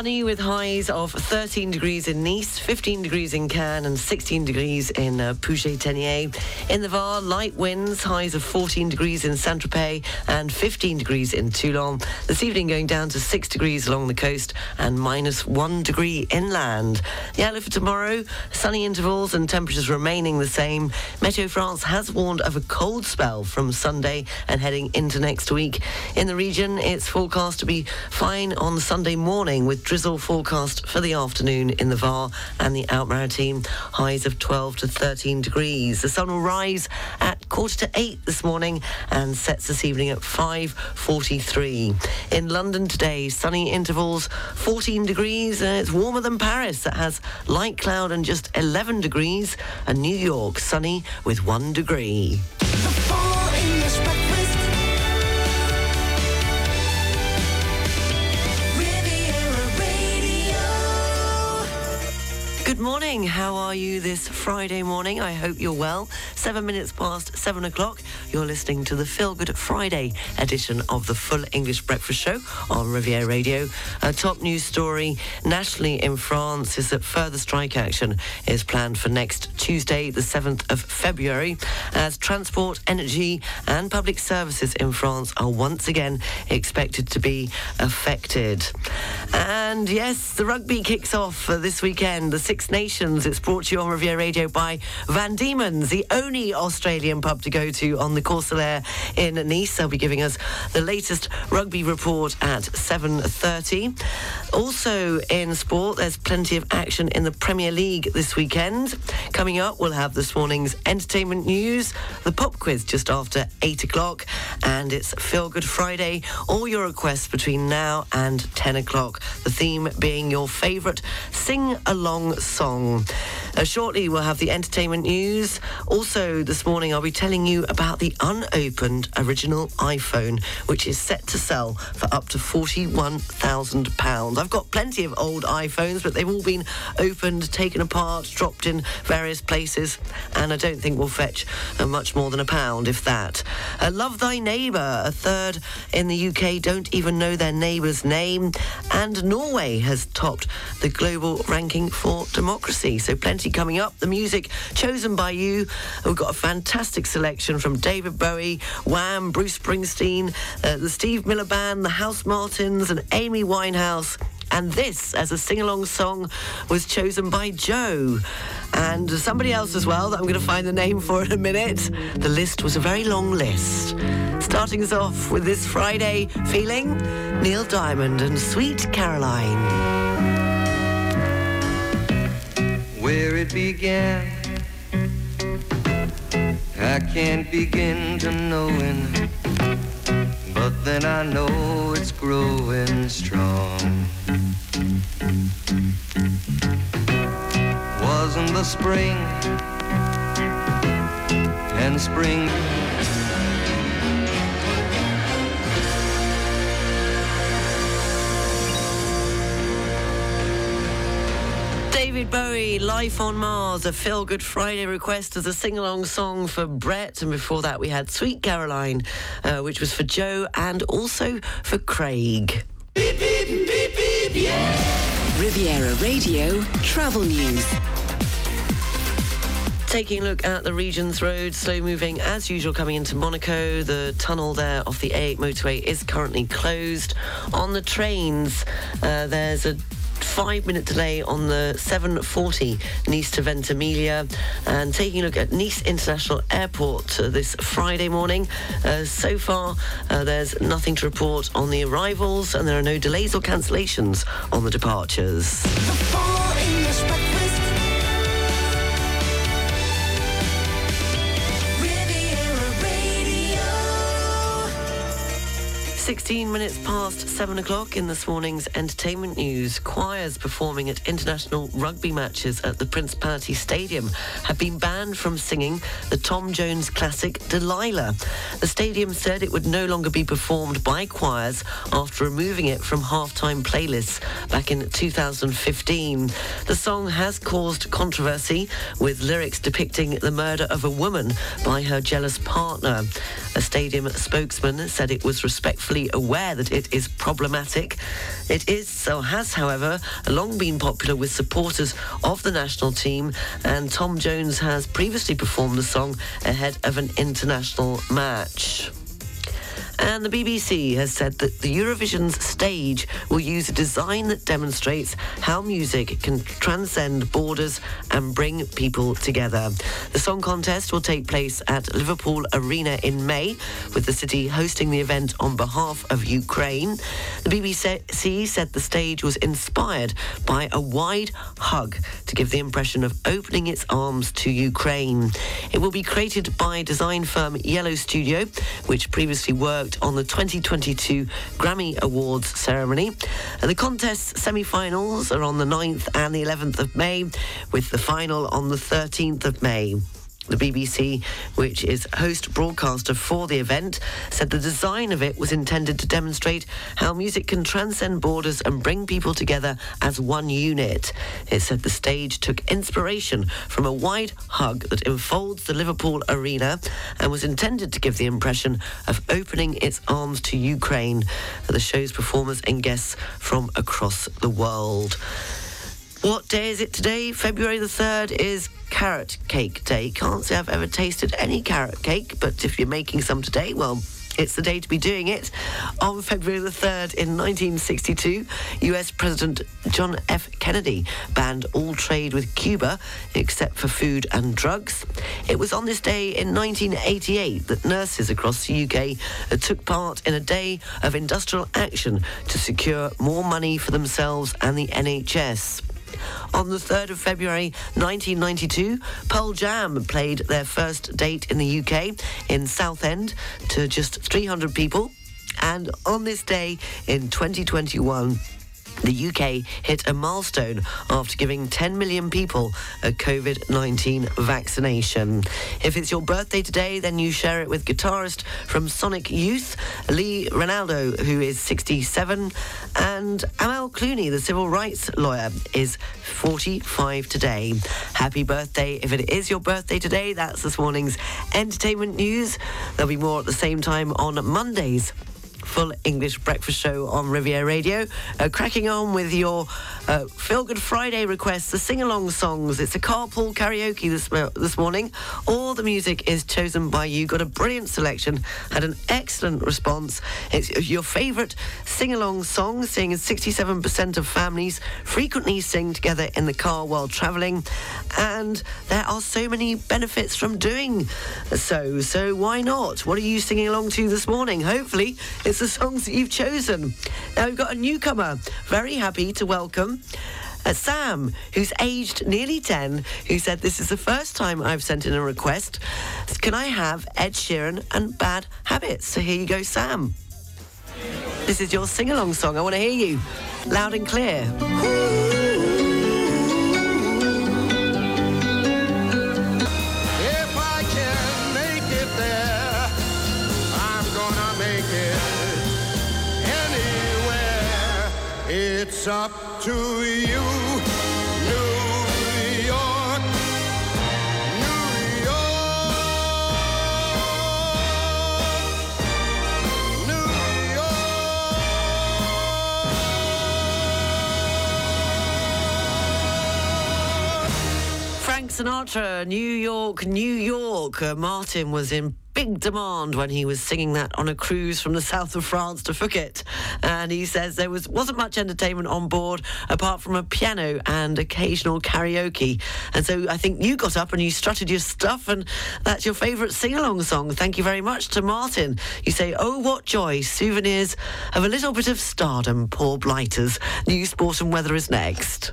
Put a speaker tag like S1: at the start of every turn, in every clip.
S1: Sunny with highs of 13 degrees in Nice, 15 degrees in Cannes, and 16 degrees in uh, Puget-Théniers. In the Var, light winds, highs of 14 degrees in Saint-Tropez and 15 degrees in Toulon. This evening going down to 6 degrees along the coast and minus 1 degree inland. The outlook for tomorrow, sunny intervals and temperatures remaining the same. Meteo France has warned of a cold spell from Sunday and heading into next week. In the region, it's forecast to be fine on Sunday morning with drizzle forecast for the afternoon in the Var and the Alpes-Maritimes, highs of 12 to 13 degrees. The sun will rise at quarter to eight this morning and sets this evening at 5.43. In London today, sunny intervals, 14 degrees, and it's warmer than Paris that has light cloud and just 11 degrees, and New York sunny with one degree. Morning. How are you this Friday morning? I hope you're well. Seven minutes past seven o'clock. You're listening to the Feel Good Friday edition of the Full English Breakfast Show on Riviera Radio. A top news story nationally in France is that further strike action is planned for next Tuesday, the 7th of February, as transport, energy, and public services in France are once again expected to be affected. And yes, the rugby kicks off this weekend. The Nations. It's brought to you on Riviera Radio by Van Diemen's, the only Australian pub to go to on the Cours Saleya in Nice. They'll be giving us the latest rugby report at 7.30. Also in sport, there's plenty of action in the Premier League this weekend. Coming up, we'll have this morning's entertainment news, the pop quiz just after 8 o'clock, and it's Feel Good Friday. All your requests between now and 10 o'clock. The theme being your favourite sing-along song. Uh, shortly, we'll have the entertainment news. Also, this morning, I'll be telling you about the unopened original iPhone, which is set to sell for up to £41,000. I've got plenty of old iPhones, but they've all been opened, taken apart, dropped in various places, and I don't think will fetch uh, much more than a pound, if that. Uh, Love Thy Neighbour, a third in the UK don't even know their neighbour's name, and Norway has topped the global ranking for democracy. So plenty coming up. The music chosen by you. We've got a fantastic selection from David Bowie, Wham, Bruce Springsteen, uh, the Steve Miller Band, the House Martins, and Amy Winehouse. And this, as a sing along song, was chosen by Joe and somebody else as well that I'm going to find the name for in a minute. The list was a very long list. Starting us off with this Friday feeling Neil Diamond and Sweet Caroline.
S2: Where it began, I can't begin to knowing. But then I know it's growing strong. Wasn't the spring and spring.
S1: Bowie, Life on Mars, a feel good Friday request as a sing along song for Brett. And before that, we had Sweet Caroline, uh, which was for Joe and also for Craig.
S3: Beep, beep, beep, beep, yeah.
S4: Riviera Radio Travel News.
S1: Taking a look at the region's roads, slow moving as usual coming into Monaco. The tunnel there off the A8 motorway is currently closed. On the trains, uh, there's a five minute delay on the 740 Nice to Ventimiglia. And taking a look at Nice International Airport uh, this Friday morning. Uh, so far, uh, there's nothing to report on the arrivals, and there are no delays or cancellations on the departures. 16 minutes past 7 o'clock in this morning's entertainment news. Choirs performing at international rugby matches at the Principality Stadium have been banned from singing the Tom Jones classic Delilah. The stadium said it would no longer be performed by choirs after removing it from halftime playlists back in 2015. The song has caused controversy with lyrics depicting the murder of a woman by her jealous partner. A stadium spokesman said it was respectfully fully aware that it is problematic. It is, or has, however, long been popular with supporters of the national team, and Tom Jones has previously performed the song ahead of an international match. And the BBC has said that the Eurovision's stage will use a design that demonstrates how music can transcend borders and bring people together. The song contest will take place at Liverpool Arena in May, with the city hosting the event on behalf of Ukraine. The BBC said the stage was inspired by a wide hug to give the impression of opening its arms to Ukraine. It will be created by design firm Yellow Studio, which previously worked on the 2022 Grammy Awards ceremony. And the contest's semi-finals are on the 9th and the 11th of May, with the final on the 13th of May. The BBC, which is host broadcaster for the event, said the design of it was intended to demonstrate how music can transcend borders and bring people together as one unit. It said the stage took inspiration from a wide hug that enfolds the Liverpool arena and was intended to give the impression of opening its arms to Ukraine. The show's performers and guests from across the world. What day is it today? February the 3rd is Carrot Cake Day. Can't say I've ever tasted any carrot cake, but if you're making some today, well, it's the day to be doing it. On February the 3rd in 1962, US President John F. Kennedy banned all trade with Cuba except for food and drugs. It was on this day in 1988 that nurses across the UK uh, took part in a day of industrial action to secure more money for themselves and the NHS. On the 3rd of February 1992, Pearl Jam played their first date in the UK in Southend to just 300 people. And on this day in 2021, the UK hit a milestone after giving 10 million people a COVID 19 vaccination. If it's your birthday today, then you share it with guitarist from Sonic Youth, Lee Ranaldo, who is 67, and Amal Clooney, the civil rights lawyer, is 45 today. Happy birthday. If it is your birthday today, that's this morning's entertainment news. There'll be more at the same time on Mondays full English breakfast show on Riviera Radio. Uh, cracking on with your uh, Feel Good Friday requests, the sing along songs. It's a carpool karaoke this, this morning. All the music is chosen by you. Got a brilliant selection, had an excellent response. It's your favourite sing along song, seeing as 67% of families frequently sing together in the car while travelling. And there are so many benefits from doing so. So why not? What are you singing along to this morning? Hopefully, it's the songs that you've chosen. Now, we've got a newcomer. Very happy to welcome. Uh, Sam, who's aged nearly 10, who said, This is the first time I've sent in a request. Can I have Ed Sheeran and Bad Habits? So here you go, Sam. This is your sing along song. I want to hear you loud and clear.
S5: It's up to you, New York, New York, New York.
S1: Frank Sinatra, New York, New York. Uh, Martin was in big demand when he was singing that on a cruise from the south of France to Phuket. And he says there was, wasn't much entertainment on board apart from a piano and occasional karaoke. And so I think you got up and you strutted your stuff, and that's your favourite sing along song. Thank you very much to Martin. You say, Oh, what joy, souvenirs of a little bit of stardom, poor blighters. New sport and weather is next.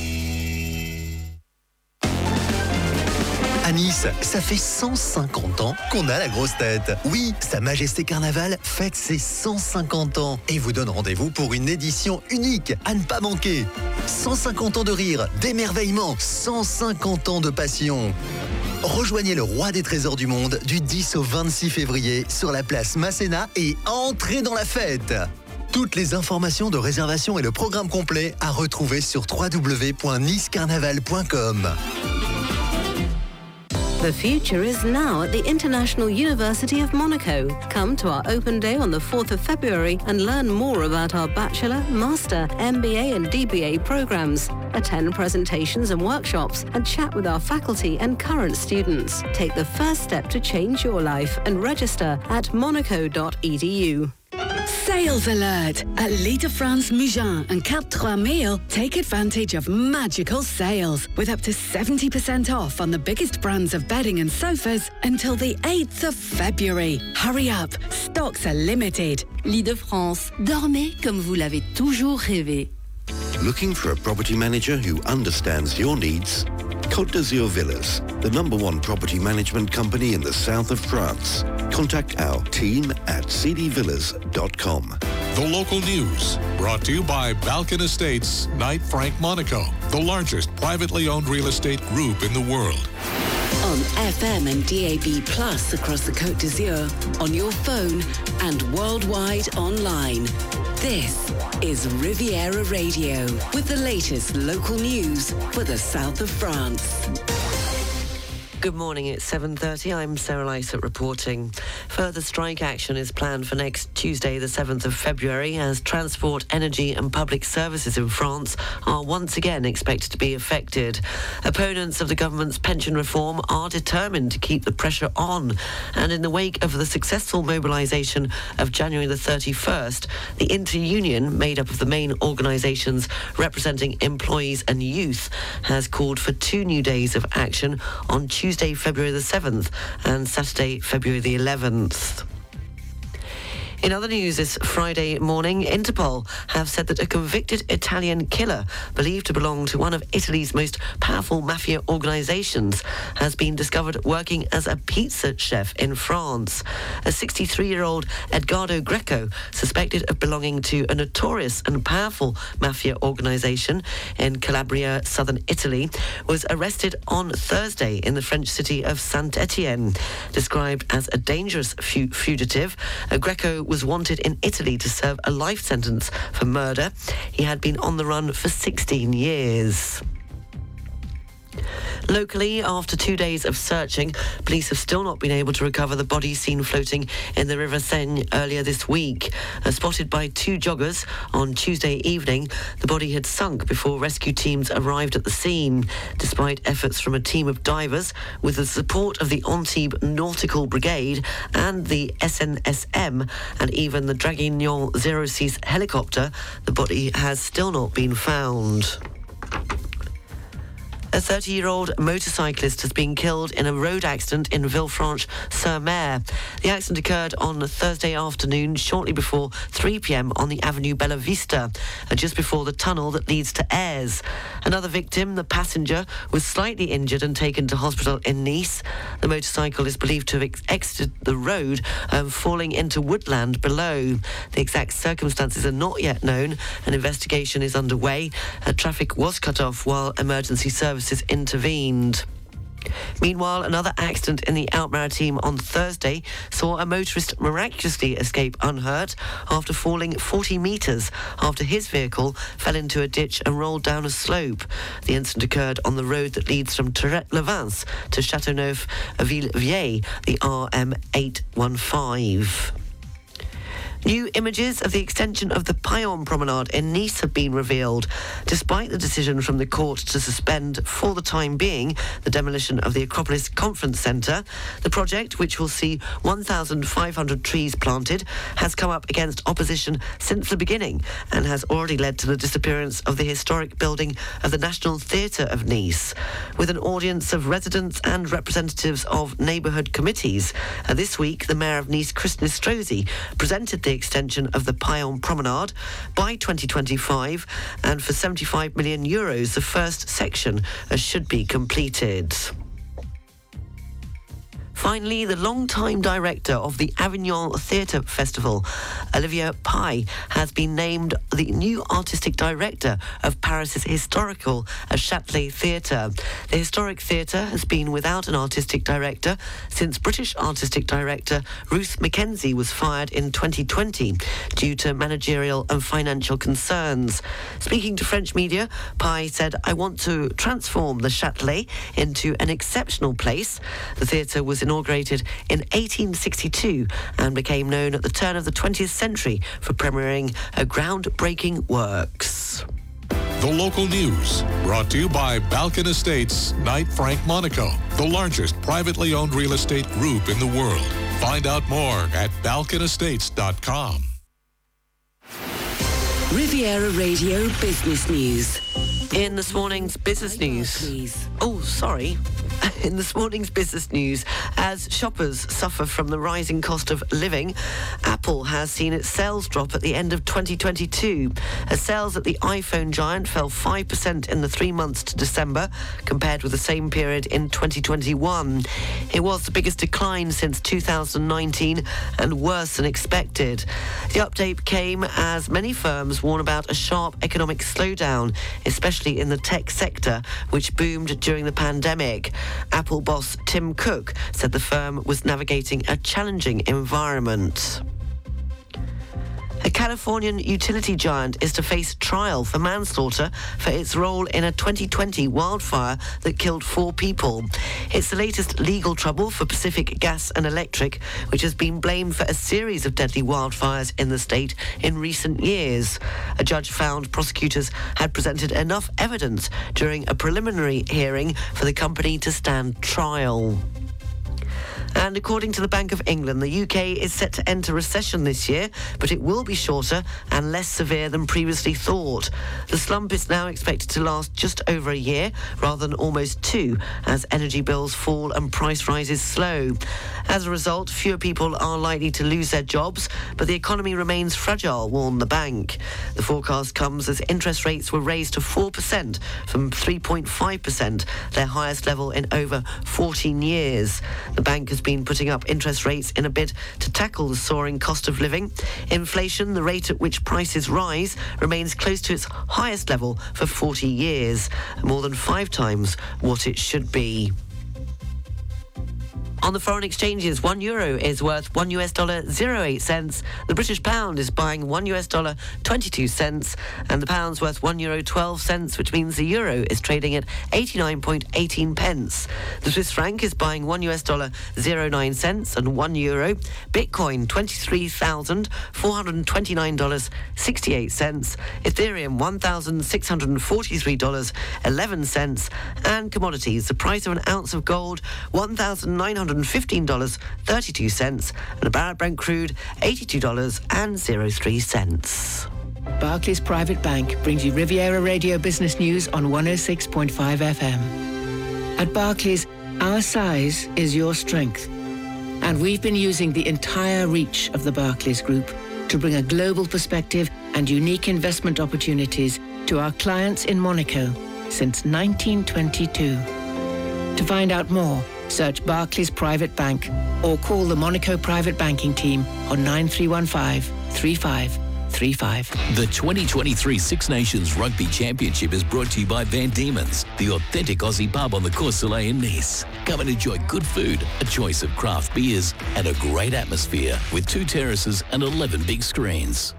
S6: Nice, ça fait 150 ans qu'on a la grosse tête. Oui, Sa Majesté Carnaval fête ses 150 ans et vous donne rendez-vous pour une édition unique à ne pas manquer. 150 ans de rire, d'émerveillement, 150 ans de passion. Rejoignez le roi des trésors du monde du 10 au 26 février sur la place Masséna et entrez dans la fête. Toutes les informations de réservation et le programme complet à retrouver sur www.nicecarnaval.com.
S7: The future is now at the International University of Monaco. Come to our open day on the 4th of February and learn more about our bachelor, master, MBA and DBA programs. Attend presentations and workshops and chat with our faculty and current students. Take the first step to change your life and register at monaco.edu.
S4: Sales alert! At Lit de France Mougins and Cap 3000, take advantage of magical sales with up to 70% off on the biggest brands of bedding and sofas until the 8th of February. Hurry up, stocks are limited.
S8: Lit de France, dormez comme vous l'avez toujours rêvé.
S9: Looking for a property manager who understands your needs? Côte d'Azur Villas, the number one property management company in the south of France. Contact our team at cdvillas.com.
S10: The local news brought to you by Balkan Estates, Knight Frank Monaco, the largest privately owned real estate group in the world.
S4: On FM and DAB Plus across the Côte d'Azur, on your phone and worldwide online. This is Riviera Radio with the latest local news for the south of France.
S1: Good morning, it's 7.30. I'm Sarah Lysett reporting. Further strike action is planned for next Tuesday, the 7th of February, as transport, energy and public services in France are once again expected to be affected. Opponents of the government's pension reform are determined to keep the pressure on. And in the wake of the successful mobilisation of January the 31st, the Inter-Union, made up of the main organisations representing employees and youth, has called for two new days of action on Tuesday Tuesday, February the 7th, and Saturday, February the 11th. In other news this Friday morning, Interpol have said that a convicted Italian killer believed to belong to one of Italy's most powerful mafia organizations has been discovered working as a pizza chef in France. A 63-year-old Edgardo Greco, suspected of belonging to a notorious and powerful mafia organization in Calabria, southern Italy, was arrested on Thursday in the French city of Saint-Etienne. Described as a dangerous fu- fugitive, uh, Greco was wanted in Italy to serve a life sentence for murder. He had been on the run for 16 years. Locally, after two days of searching, police have still not been able to recover the body seen floating in the River Seine earlier this week. Uh, spotted by two joggers on Tuesday evening, the body had sunk before rescue teams arrived at the scene. Despite efforts from a team of divers, with the support of the Antibes Nautical Brigade and the SNSM, and even the Draguignan 06 helicopter, the body has still not been found. A 30 year old motorcyclist has been killed in a road accident in Villefranche-sur-Mer. The accident occurred on Thursday afternoon, shortly before 3 pm on the Avenue Bella Vista, uh, just before the tunnel that leads to Aires. Another victim, the passenger, was slightly injured and taken to hospital in Nice. The motorcycle is believed to have ex- exited the road, um, falling into woodland below. The exact circumstances are not yet known. An investigation is underway. Uh, traffic was cut off while emergency services intervened. Meanwhile, another accident in the Alpes-Maritimes on Thursday saw a motorist miraculously escape unhurt after falling 40 metres after his vehicle fell into a ditch and rolled down a slope. The incident occurred on the road that leads from Tourrette-Levens to Châteauneuf-Ville-Vieille, the RM815. New images of the extension of the Paillon Promenade in Nice have been revealed. Despite the decision from the court to suspend, for the time being, the demolition of the Acropolis Conference Centre, the project, which will see 1,500 trees planted, has come up against opposition since the beginning and has already led to the disappearance of the historic building of the National Theatre of Nice. With an audience of residents and representatives of neighbourhood committees, uh, this week the Mayor of Nice, Christian Estrosi, presented the extension of the Paillon Promenade by 2025, and for 75 million euros, the first section uh, should be completed. Finally, the long-time director of the Avignon Theatre Festival, Olivier Py, has been named the new artistic director of Paris's historical uh, Châtelet Theatre. The historic theatre has been without an artistic director since British artistic director Ruth Mackenzie was fired in 2020 due to managerial and financial concerns. Speaking to French media, Pye said, I want to transform the Châtelet into an exceptional place. The theatre was inaugurated in 1862 and became known at the turn of the 20th century for premiering a groundbreaking works.
S10: The local news brought to you by Balkan Estates, Knight Frank Monaco, the largest privately owned real estate group in the world. Find out more at balkanestates.com.
S4: Riviera Radio Business News.
S1: In this morning's business news. Oh, sorry. In this morning's business news, as shoppers suffer from the rising cost of living, Apple has seen its sales drop at the end of 2022. As sales at the iPhone giant fell 5% in the three months to December, compared with the same period in 2021. It was the biggest decline since 2019 and worse than expected. The update came as many firms warn about a sharp economic slowdown, especially in the tech sector, which boomed during the pandemic. Apple boss Tim Cook said the firm was navigating a challenging environment. A Californian utility giant is to face trial for manslaughter for its role in a 2020 wildfire that killed four people. It's the latest legal trouble for Pacific Gas and Electric, which has been blamed for a series of deadly wildfires in the state in recent years. A judge found prosecutors had presented enough evidence during a preliminary hearing for the company to stand trial. And according to the Bank of England, the UK is set to enter recession this year, but it will be shorter and less severe than previously thought. The slump is now expected to last just over a year rather than almost two, as energy bills fall and price rises slow. As a result, fewer people are likely to lose their jobs, but the economy remains fragile, warned the bank. The forecast comes as interest rates were raised to 4% from 3.5%, their highest level in over 14 years. The bank has been putting up interest rates in a bid to tackle the soaring cost of living. Inflation, the rate at which prices rise, remains close to its highest level for 40 years, more than five times what it should be. On the foreign exchanges, one euro is worth one US dollar 08 cents. The British pound is buying one US dollar 22 cents, and the pound's worth one euro 12 cents, which means the euro is trading at 89.18 pence. The Swiss franc is buying one US dollar 09 cents and one euro. Bitcoin $23,429.68. Ethereum $1,643.11. And commodities, the price of an ounce of gold $1,915.32 and a barrel Brent crude $82.03.
S11: Barclays Private Bank brings you Riviera Radio Business News on 106.5 FM. At Barclays, our size is your strength. And we've been using the entire reach of the Barclays Group to bring a global perspective and unique investment opportunities to our clients in Monaco since 1922. To find out more, search Barclays Private Bank or call the Monaco Private Banking Team on 9315 3535.
S12: The 2023 Six Nations Rugby Championship is brought to you by Van Diemen's, the authentic Aussie pub on the Cours Saleya in Nice. Come and enjoy good food, a choice of craft beers, and a great atmosphere with two terraces and 11 big screens.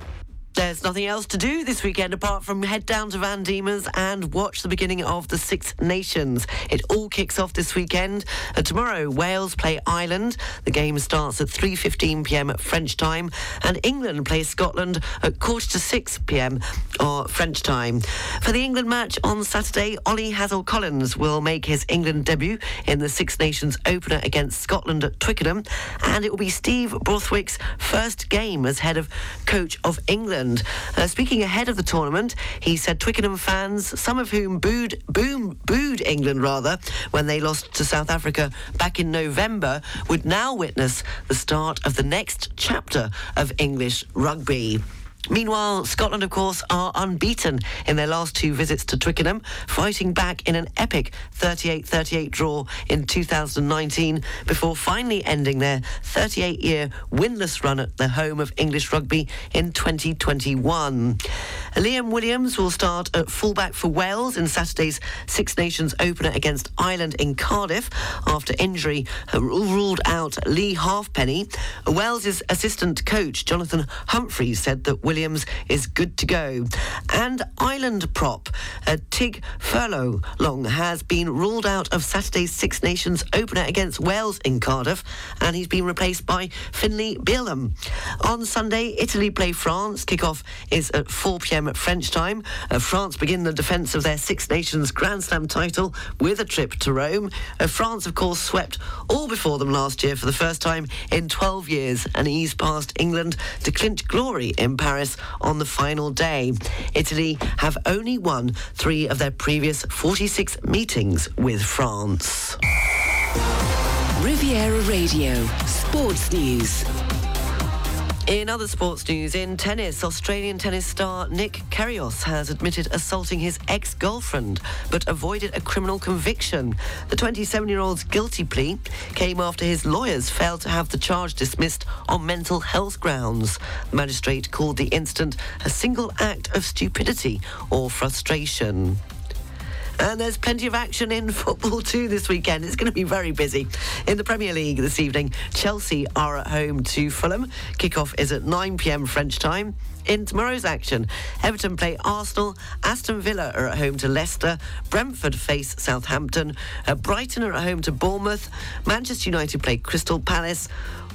S1: There's nothing else to do this weekend apart from head down to Van Diemen's and watch the beginning of the Six Nations. It all kicks off this weekend. Uh, tomorrow, Wales play Ireland. The game starts at 3.15 p.m. at French time. And England play Scotland at quarter to 6 p.m. or French time. For the England match on Saturday, Ollie Hassell-Collins will make his England debut in the Six Nations opener against Scotland at Twickenham. And it will be Steve Borthwick's first game as head of coach of England. Uh, speaking ahead of the tournament, he said Twickenham fans, some of whom booed, boom, booed England rather, when they lost to South Africa back in November, would now witness the start of the next chapter of English rugby. Meanwhile, Scotland, of course, are unbeaten in their last two visits to Twickenham, fighting back in an epic 38-38 draw in 2019 before finally ending their 38-year winless run at the home of English rugby in 2021. Liam Williams will start at fullback for Wales in Saturday's Six Nations opener against Ireland in Cardiff after injury ruled out Leigh Halfpenny. Wales' assistant coach Jonathan Humphreys said that Williams is good to go. And Ireland prop uh, Tadhg Furlong has been ruled out of Saturday's Six Nations opener against Wales in Cardiff, and he's been replaced by Finlay Bealham. On Sunday, Italy play France. Kickoff is at 4 p.m. at French time. Uh, France begin the defence of their Six Nations Grand Slam title with a trip to Rome. Uh, France, of course, swept all before them last year for the first time in 12 years and eased past England to clinch glory in Paris on the final day. Italy have only won three of their previous 46 meetings with France.
S4: Riviera Radio, Sports News.
S1: In other sports news, in tennis, Australian tennis star Nick Kyrgios has admitted assaulting his ex-girlfriend, but avoided a criminal conviction. The 27-year-old's guilty plea came after his lawyers failed to have the charge dismissed on mental health grounds. The magistrate called the incident a single act of stupidity or frustration. And there's plenty of action in football too this weekend. It's going to be very busy. In the Premier League this evening, Chelsea are at home to Fulham. Kickoff is at 9 pm French time. In tomorrow's action, Everton play Arsenal, Aston Villa are at home to Leicester, Brentford face Southampton, uh, Brighton are at home to Bournemouth, Manchester United play Crystal Palace,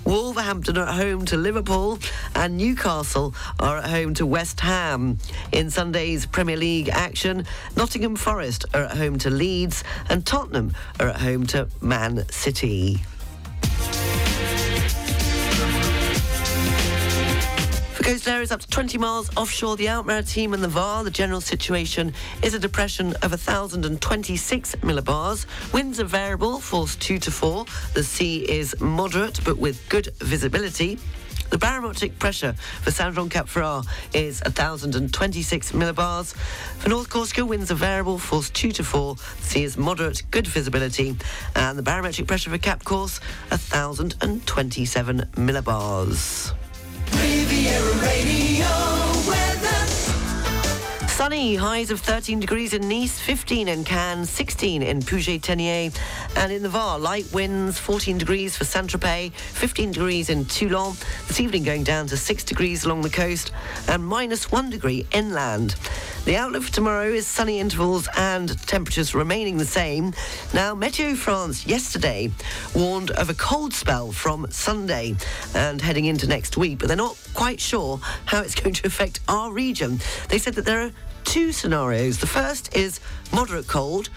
S1: Wolverhampton are at home to Liverpool, and Newcastle are at home to West Ham. In Sunday's Premier League action, Nottingham Forest are at home to Leeds, and Tottenham are at home to Man City. Coastal areas up to 20 miles offshore, the Alpes-Maritimes and the VAR, the general situation is a depression of 1,026 millibars. Winds are variable, force 2 to 4. The sea is moderate, but with good visibility. The barometric pressure for Saint-Jean-Cap-Ferrat is 1,026 millibars. For North Corsica, winds are variable, force 2 to 4. The sea is moderate, good visibility. And the barometric pressure for Cap Corse, 1,027 millibars.
S3: Riviera Radio.
S1: Sunny, highs of 13 degrees in Nice, 15 in Cannes, 16 in Puget-Théniers, and in the Var, light winds, 14 degrees for Saint-Tropez, 15 degrees in Toulon, this evening going down to 6 degrees along the coast, and minus 1 degree inland. The outlook for tomorrow is sunny intervals and temperatures remaining the same. Now, Meteo France yesterday warned of a cold spell from Sunday and heading into next week, but they're not quite sure how it's going to affect our region. They said that there are two scenarios. The first is moderate cold.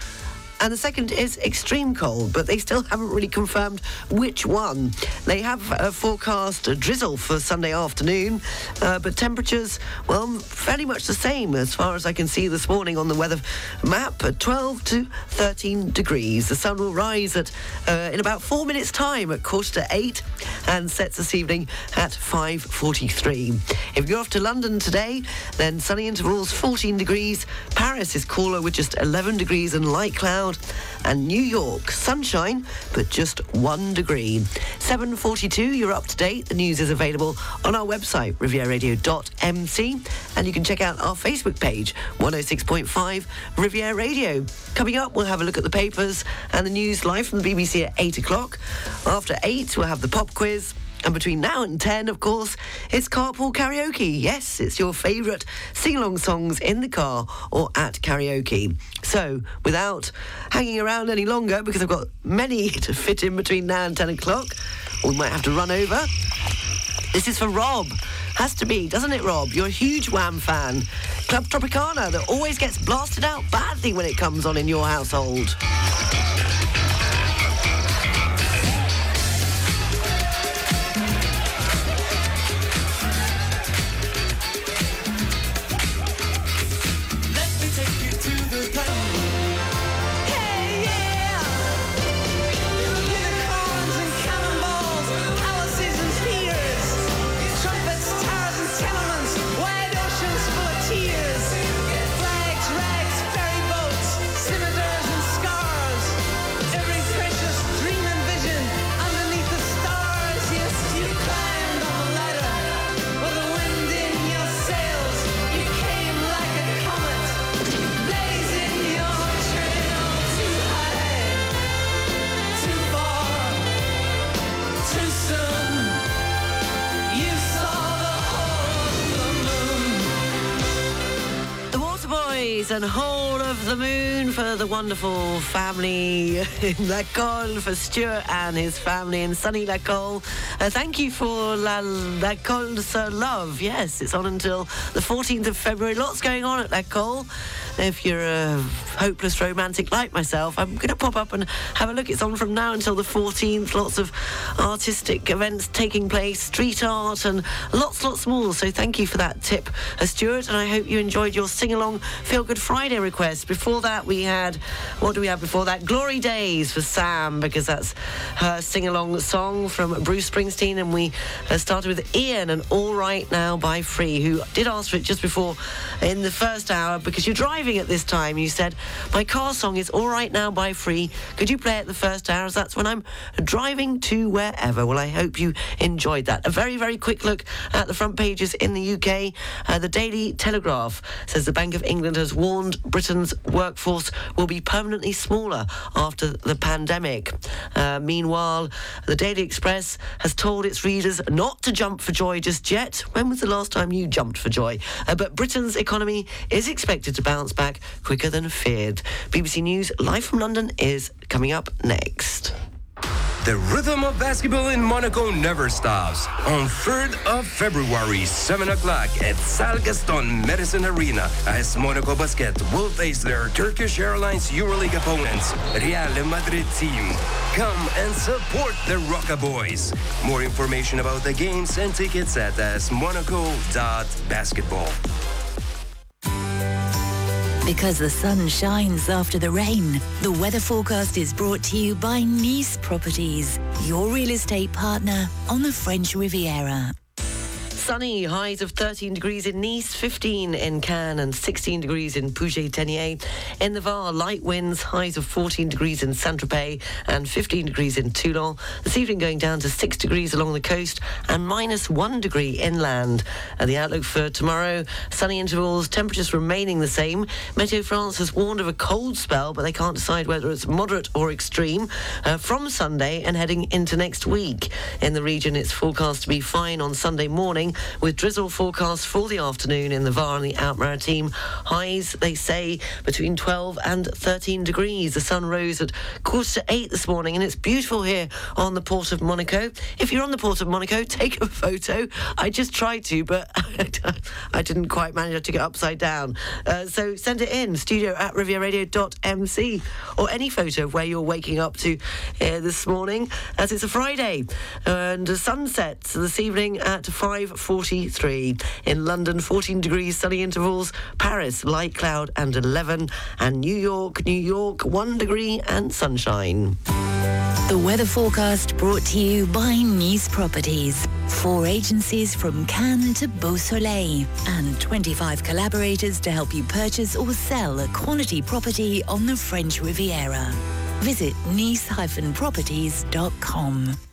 S1: And the second is extreme cold, but they still haven't really confirmed which one. They have uh, forecast a drizzle for Sunday afternoon, uh, but temperatures, well, fairly much the same as far as I can see this morning on the weather map at 12 to 13 degrees. The sun will rise at uh, in about four minutes' time at quarter to eight and sets this evening at 5.43. If you're off to London today, then sunny intervals 14 degrees. Paris is cooler with just 11 degrees and light cloud. And New York, sunshine, but just one degree. 7.42, you're up to date. The news is available on our website, rivieradio.mc. And you can check out our Facebook page, 106.5 Riviera Radio. Coming up, we'll have a look at the papers and the news live from the BBC at 8 o'clock. After 8, we'll have the pop quiz. And between now and 10, of course, it's carpool karaoke. Yes, it's your favourite sing along songs in the car or at karaoke. So, without hanging around any longer, because I've got many to fit in between now and 10 o'clock, we might have to run over. This is for Rob. Has to be, doesn't it, Rob? You're a huge Wham fan. Club Tropicana that always gets blasted out badly when it comes on in your household.
S3: The
S1: wonderful family in La Colle, for Stuart and his family in sunny La Colle. Uh, thank you for La, La Colle Sir Love. Yes, it's on until the 14th of February. Lots going on at La Colle. If you're a hopeless romantic like myself, I'm going to pop up and have a look. It's on from now until the 14th. Lots of artistic events taking place, street art, and lots, lots more. So thank you for that tip, uh, Stuart. And I hope you enjoyed your sing along Feel Good Friday request. Before that, we had, what do we have before that? Glory Days for Sam, because that's her sing along song from Bruce Springsteen. And we uh, started with Ian and All Right Now by Free, who did ask for it just before in the first hour because you're driving at this time. You said, My car song is All Right Now by Free. Could you play it the first hour? As that's when I'm driving to wherever. Well, I hope you enjoyed that. A very, very quick look at the front pages in the UK. Uh, the Daily Telegraph says the Bank of England has warned Britain's workforce will be permanently smaller after the pandemic. Uh, meanwhile, the Daily Express has told its readers not to jump for joy just yet. When was the last time you jumped for joy? Uh, but Britain's economy is expected to bounce back quicker than feared. BBC News live from London is coming up next.
S13: The rhythm of basketball in Monaco never stops. On 3rd of February, 7 o'clock at Salle Gaston Médecin Arena, as Monaco Basket will face their Turkish Airlines EuroLeague opponents, Real Madrid team. Come and support the Rocca Boys. More information about the games and tickets at asmonaco.basketball.
S14: Because the sun shines after the rain, the weather forecast is brought to you by Nice Properties, your real estate partner on the French Riviera.
S1: Sunny, highs of 13 degrees in Nice, 15 in Cannes, and 16 degrees in Puget-Théniers. In the Var, light winds, highs of 14 degrees in Saint-Tropez and 15 degrees in Toulon. This evening going down to 6 degrees along the coast and minus 1 degree inland. And the outlook for tomorrow, sunny intervals, temperatures remaining the same. Meteo France has warned of a cold spell, but they can't decide whether it's moderate or extreme uh, from Sunday and heading into next week. In the region, it's forecast to be fine on Sunday morning with drizzle forecast for the afternoon in the Var and the Alpes-Maritimes. Highs, they say, between 12 and 13 degrees. The sun rose at quarter to eight this morning, and it's beautiful here on the port of Monaco. If you're on the port of Monaco, take a photo. I just tried to, but I didn't quite manage to get upside down. Uh, so send it in, studio at rivieradio.mc, or any photo of where you're waking up to uh, this morning, as it's a Friday. And the sun sets this evening at 5.43. In London, 14 degrees, sunny intervals. Paris, light cloud and 11. And New York, New York, 1 degree and sunshine.
S14: The weather forecast brought to you by Nice Properties. Four agencies from Cannes to Beausoleil and 25 collaborators to help you purchase or sell a quality property on the French Riviera. Visit nice-properties.com.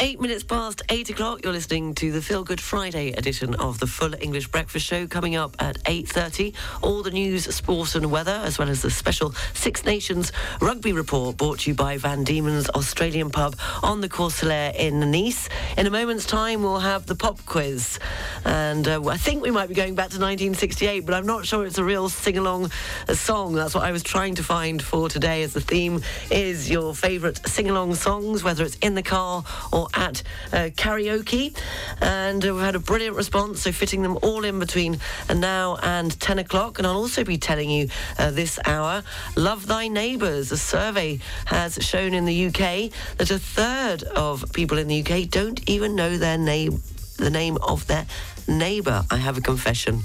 S1: Eight minutes past eight o'clock. You're listening to the Feel Good Friday edition of the Full English Breakfast Show. Coming up at eight thirty, all the news, sport, and weather, as well as the special Six Nations rugby report brought to you by Van Diemen's Australian Pub on the Cours Saleya in Nice. In a moment's time, we'll have the pop quiz, and uh, I think we might be going back to 1968, but I'm not sure it's a real sing-along song. That's what I was trying to find for today, as the theme is your favourite sing-along songs, whether it's in the car or at uh, karaoke. And uh, we've had a brilliant response, so fitting them all in between now and 10 o'clock. And I'll also be telling you uh, this hour, Love Thy Neighbours. A survey has shown in the UK that a third of people in the UK don't even know their name, the name of their neighbour. I have a confession.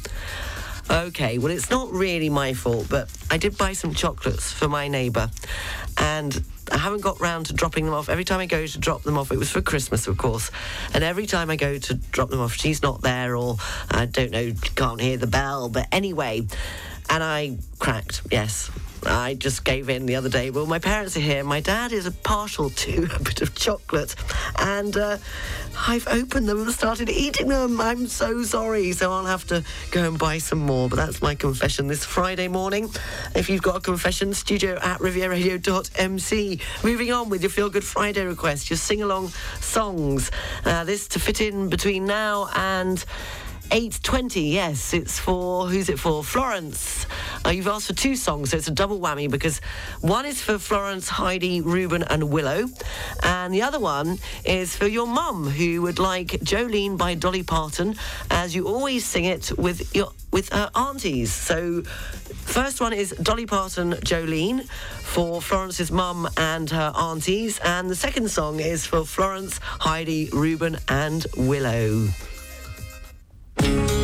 S1: Okay, well, it's not really my fault, but I did buy some chocolates for my neighbour, and I haven't got round to dropping them off. Every time I go to drop them off, it was for Christmas, of course, and every time I go to drop them off, she's not there, or I don't know, can't hear the bell. But anyway, and I cracked, yes. I just gave in the other day. Well, my parents are here. My dad is a partial to a bit of chocolate, and uh, I've opened them and started eating them. I'm so sorry. So I'll have to go and buy some more. But that's my confession this Friday morning. If you've got a confession, studio at rivieradio.mc. Moving on with your Feel Good Friday request, your sing along songs. Uh, this to fit in between now and. 8.20, yes, it's for, who's it for? Florence. Uh, you've asked for two songs, so it's a double whammy because one is for Florence, Heidi, Ruben and Willow, and the other one is for your mum who would like Jolene by Dolly Parton as you always sing it with your with her aunties. So first one is Dolly Parton, Jolene for Florence's mum and her aunties, and the second song is for Florence, Heidi, Ruben and Willow.
S15: Jolene,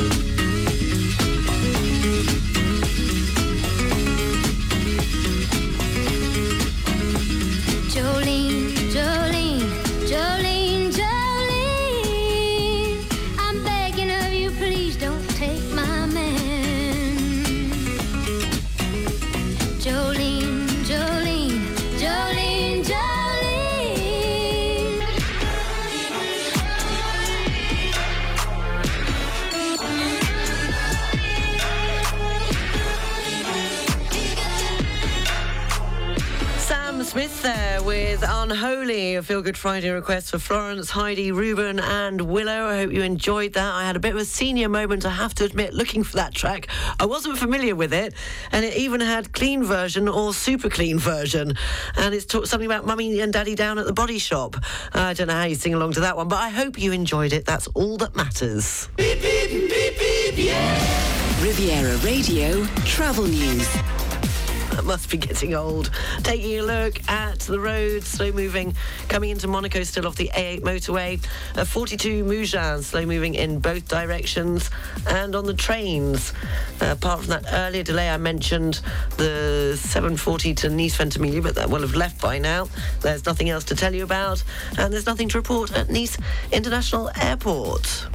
S1: Smith there with Unholy, a Feel Good Friday request for Florence, Heidi, Ruben, and Willow. I hope you enjoyed that. I had a bit of a senior moment, I have to admit, looking for that track. I wasn't familiar with it, and it even had clean version or super clean version. And it's talk- something about mummy and daddy down at the body shop. Uh, I don't know how you sing along to that one, but I hope you enjoyed it. That's all that matters.
S16: Riviera Radio Travel News.
S1: That must be getting old. Taking a look at the roads, slow moving, coming into Monaco, still off the A8 motorway. Uh, 42 Mougins, slow moving in both directions. And on the trains, uh, apart from that earlier delay I mentioned, the 740 to Nice Ventimiglia, but that will have left by now. There's nothing else to tell you about. And there's nothing to report at Nice International Airport.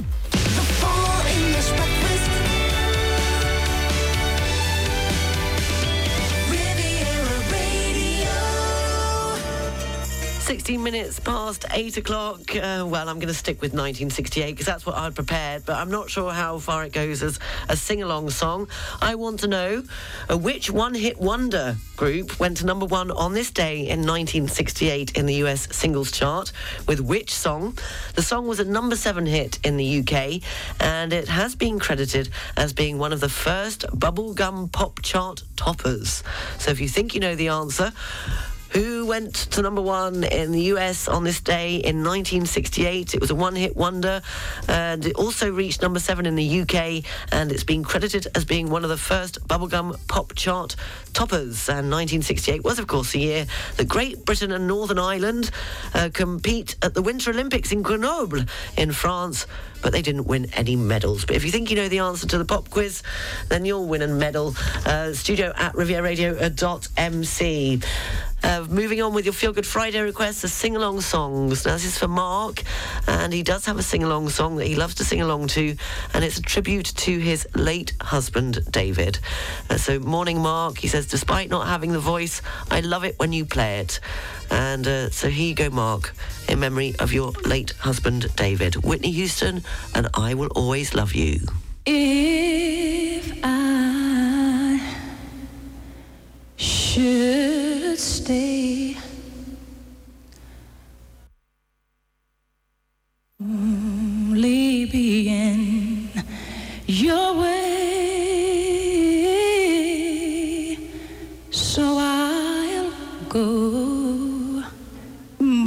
S1: 16 minutes past 8 o'clock. Uh, well, I'm going to stick with 1968 because that's what I'd prepared, but I'm not sure how far it goes as a sing along song. I want to know uh, which one hit wonder group went to number one on this day in 1968 in the US singles chart with which song? The song was a number seven hit in the UK and it has been credited as being one of the first bubblegum pop chart toppers. So if you think you know the answer, who went to number one in the US on this day in 1968. It was a one hit wonder and it also reached number seven in the UK and it's been credited as being one of the first bubblegum pop chart toppers. And 1968 was, of course, the year that Great Britain and Northern Ireland uh, compete at the Winter Olympics in Grenoble in France. But they didn't win any medals. But if you think you know the answer to the pop quiz, then you'll win a medal. Uh, studio at rivieradio.mc. Uh, moving on with your Feel Good Friday requests, the sing along songs. Now, this is for Mark, and he does have a sing along song that he loves to sing along to, and it's a tribute to his late husband, David. Uh, so, morning, Mark. He says, despite not having the voice, I love it when you play it. And uh, so, here you go, Mark, in memory of your late husband, David. Whitney Houston, and I Will Always Love You.
S17: If I should stay, only be in your way,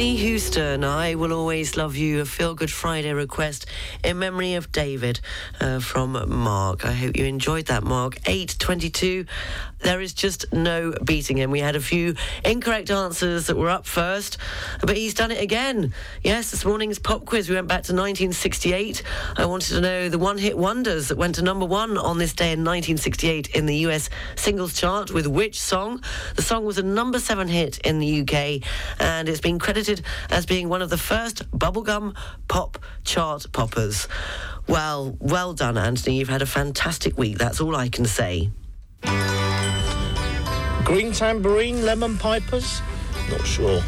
S1: Whitney Houston, I Will Always Love You, a Feel Good Friday request in memory of David uh, from Mark. I hope you enjoyed that, Mark. 822. There is just no beating him. We had a few incorrect answers that were up first, but he's done it again. Yes, this morning's pop quiz, we went back to 1968. I wanted to know the one hit wonders that went to number one on this day in 1968 in the US singles chart with which song? The song was a number seven hit in the UK, and it's been credited as being one of the first bubblegum pop chart poppers. Well, well done, Anthony. You've had a fantastic week. That's all I can say.
S18: Green tambourine, lemon pipers? Not sure.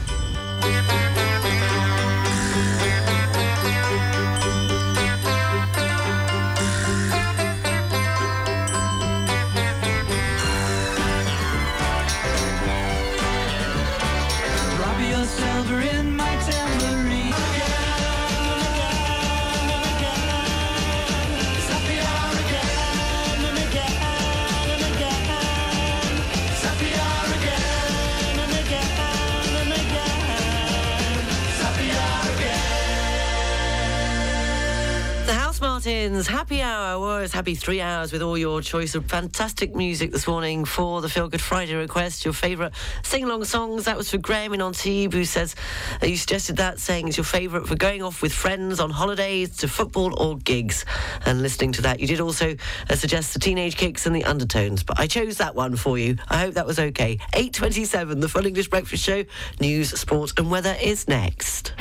S1: Martins, happy hour was happy three hours with all your choice of fantastic music this morning for the Feel Good Friday request. Your favourite sing along songs. That was for Graham in Antibes, who says uh, you suggested that, saying it's your favourite for going off with friends on holidays to football or gigs. And listening to that, you did also uh, suggest the Teenage Kicks and the Undertones, but I chose that one for you. I hope that was okay. 8.27, the Full English Breakfast Show. News, sport, and weather is next.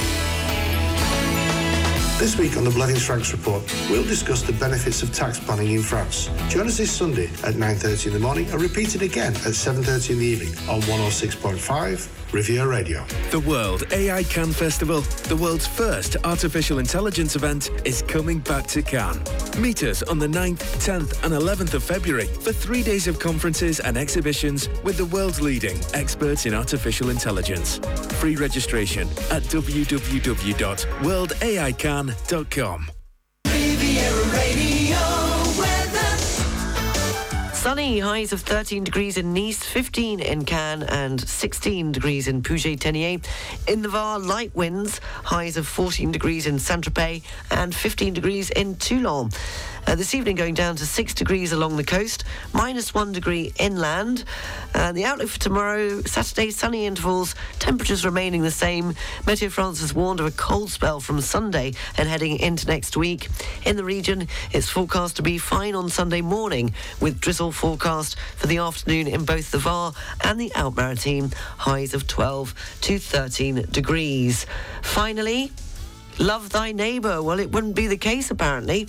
S19: This week on the Blevins Franks Report, we'll discuss the benefits of tax planning in France. Join us this Sunday at 9.30 in the morning and repeat it again at 7.30 in the evening on 106.5 Riviera Radio.
S20: The World AI Cannes Festival, the world's first artificial intelligence event, is coming back to Cannes. Meet us on the 9th, 10th, and 11th of February for three days of conferences and exhibitions with the world's leading experts in artificial intelligence. Free registration at www.worldaicannes.com.
S1: Sunny, highs of 13 degrees in Nice, 15 in Cannes, and 16 degrees in Puget-Théniers. In the Var, light winds, highs of 14 degrees in Saint-Tropez and 15 degrees in Toulon. Uh, this evening going down to 6 degrees along the coast, minus 1 degree inland. And the outlook for tomorrow, Saturday, sunny intervals, temperatures remaining the same. Meteo France has warned of a cold spell from Sunday and heading into next week. In the region, it's forecast to be fine on Sunday morning, with drizzle forecast for the afternoon in both the Var and the Alpes-Maritimes, highs of 12 to 13 degrees. Finally, Love thy neighbour. Well, it wouldn't be the case, apparently.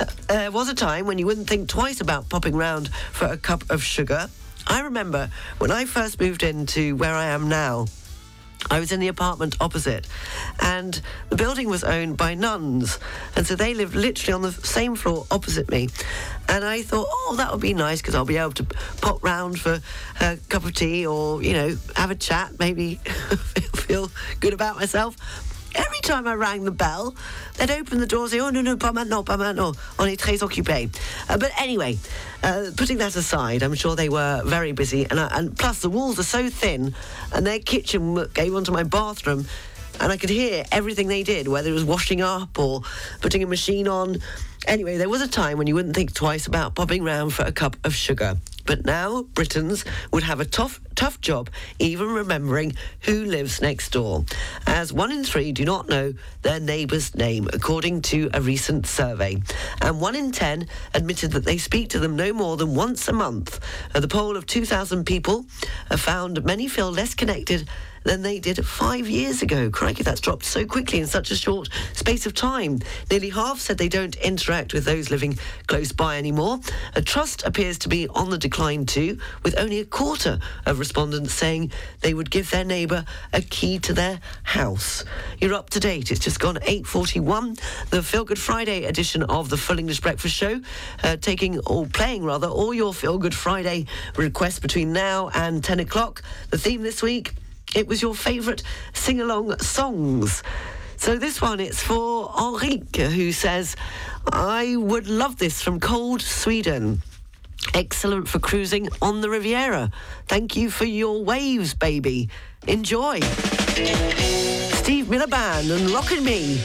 S1: Uh, there was a time when you wouldn't think twice about popping round for a cup of sugar. I remember when I first moved into where I am now. I was in the apartment opposite, and the building was owned by nuns, and so they lived literally on the same floor opposite me. And I thought, oh, that would be nice because I'll be able to pop round for a cup of tea or, you know, have a chat, maybe feel good about myself. Every time I rang the bell, they'd open the door and say, oh, no, no, pas maintenant, pas maintenant. On est très occupé. Uh, but anyway, uh, putting that aside, I'm sure they were very busy. And, I, and plus, the walls are so thin, and their kitchen gave onto my bathroom, and I could hear everything they did, whether it was washing up or putting a machine on. Anyway, there was a time when you wouldn't think twice about popping round for a cup of sugar. But now Britons would have a tough, tough job even remembering who lives next door, as one in three do not know their neighbour's name, according to a recent survey. And one in ten admitted that they speak to them no more than once a month. The poll of 2,000 people uh, found many feel less connected than they did five years ago. Crikey, that's dropped so quickly in such a short space of time. Nearly half said they don't interact with those living close by anymore. A trust appears to be on the decline too, with only a quarter of respondents saying they would give their neighbour a key to their house. You're up to date. It's just gone 8.41. The Feel Good Friday edition of the Full English Breakfast Show, uh, taking or playing rather all your Feel Good Friday requests between now and 10 o'clock. The theme this week it was your favourite sing along songs. So this one, it's for Enrique, who says, I would love this from cold Sweden. Excellent for cruising on the Riviera. Thank you for your waves, baby. Enjoy. Steve Miller Band and Rockin' Me.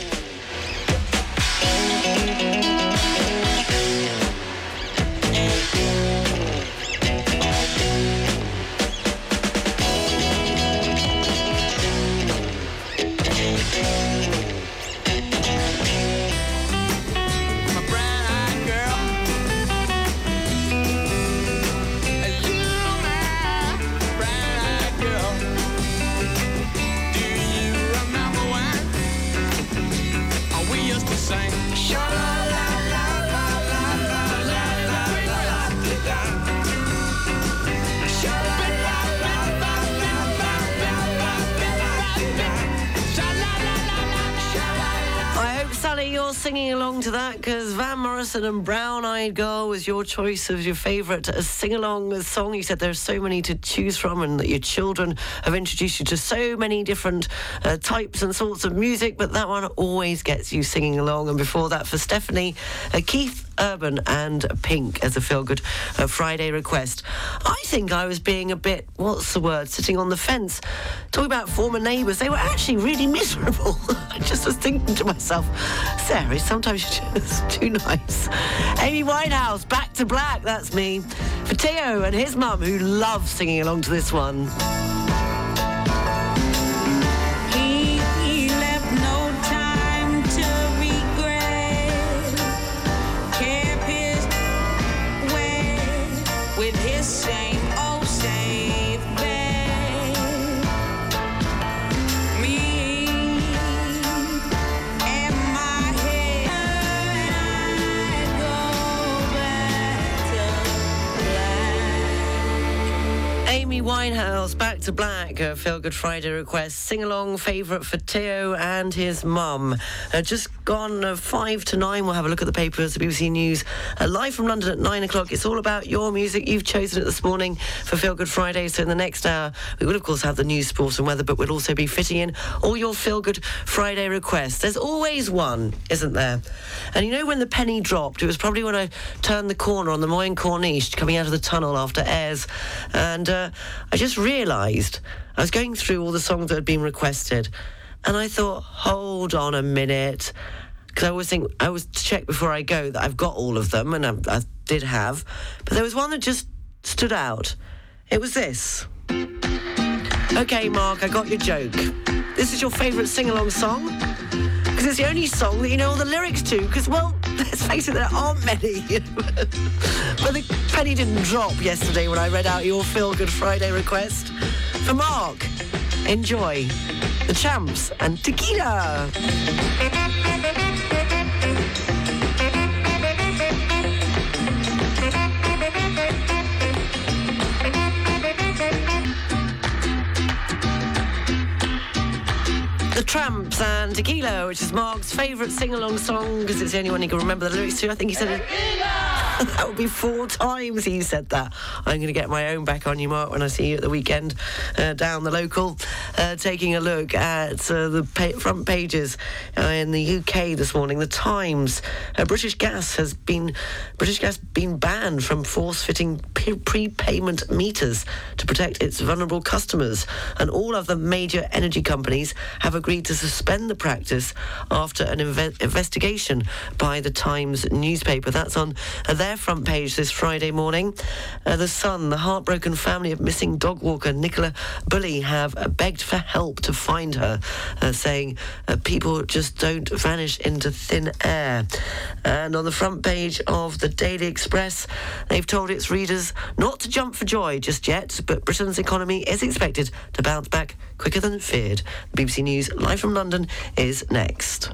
S1: You're singing along to that because Van Morrison and Brown Eyed Girl was your choice of your favourite sing along song. You said there's so many to choose from and that your children have introduced you to so many different uh, types and sorts of music, but that one always gets you singing along. And before that, for Stephanie, uh, Keith Urban and Pink as a feel good uh, Friday request. I think I was being a bit, what's the word, sitting on the fence, talking about former neighbours. They were actually really miserable. I just was thinking to myself, Sarah, sometimes you're just too nice. Amy Winehouse, Back to Black, that's me. For Theo and his mum, who loves singing along to this one. Winehouse, Back to Black, a Feel Good Friday request, sing along favourite for Theo and his mum. Uh, just gone uh, five to nine. We'll have a look at the papers, the BBC News. Uh, live from London at nine o'clock. It's all about your music. You've chosen it this morning for Feel Good Friday. So in the next hour, we will, of course, have the news, sports, and weather, but we'll also be fitting in all your Feel Good Friday requests. There's always one, isn't there? And you know when the penny dropped? It was probably when I turned the corner on the Moyenne Corniche coming out of the tunnel after Èze. And uh, I just realised I was going through all the songs that had been requested. And I thought, hold on a minute. Because I always think, I always check before I go that I've got all of them, and I, I did have. But there was one that just stood out. It was this. Okay, Mark, I got your joke. This is your favourite sing along song? Because it's the only song that you know all the lyrics to. Because, well, let's face it, there aren't many. but the penny didn't drop yesterday when I read out your Feel Good Friday request. For Mark, enjoy the champs and tequila. Champs and Tequila, which is Mark's favourite sing-along song because it's the only one he can remember the lyrics to. I think he said. that would be four times he said that. I'm going to get my own back on you, Mark, when I see you at the weekend uh, down the local, uh, taking a look at uh, the pa- front pages uh, in the UK this morning. The Times, uh, British Gas has been British Gas been banned from force-fitting pre- prepayment meters to protect its vulnerable customers, and all of the major energy companies have agreed to suspend the practice after an inve- investigation by the Times newspaper. That's on uh, their front page this Friday morning. Uh, the Sun, the heartbroken family of missing dog walker Nicola Bulley have begged for help to find her, uh, saying uh, people just don't vanish into thin air. And on the front page of the Daily Express, they've told its readers not to jump for joy just yet, but Britain's economy is expected to bounce back quicker than feared. BBC News live from London is next.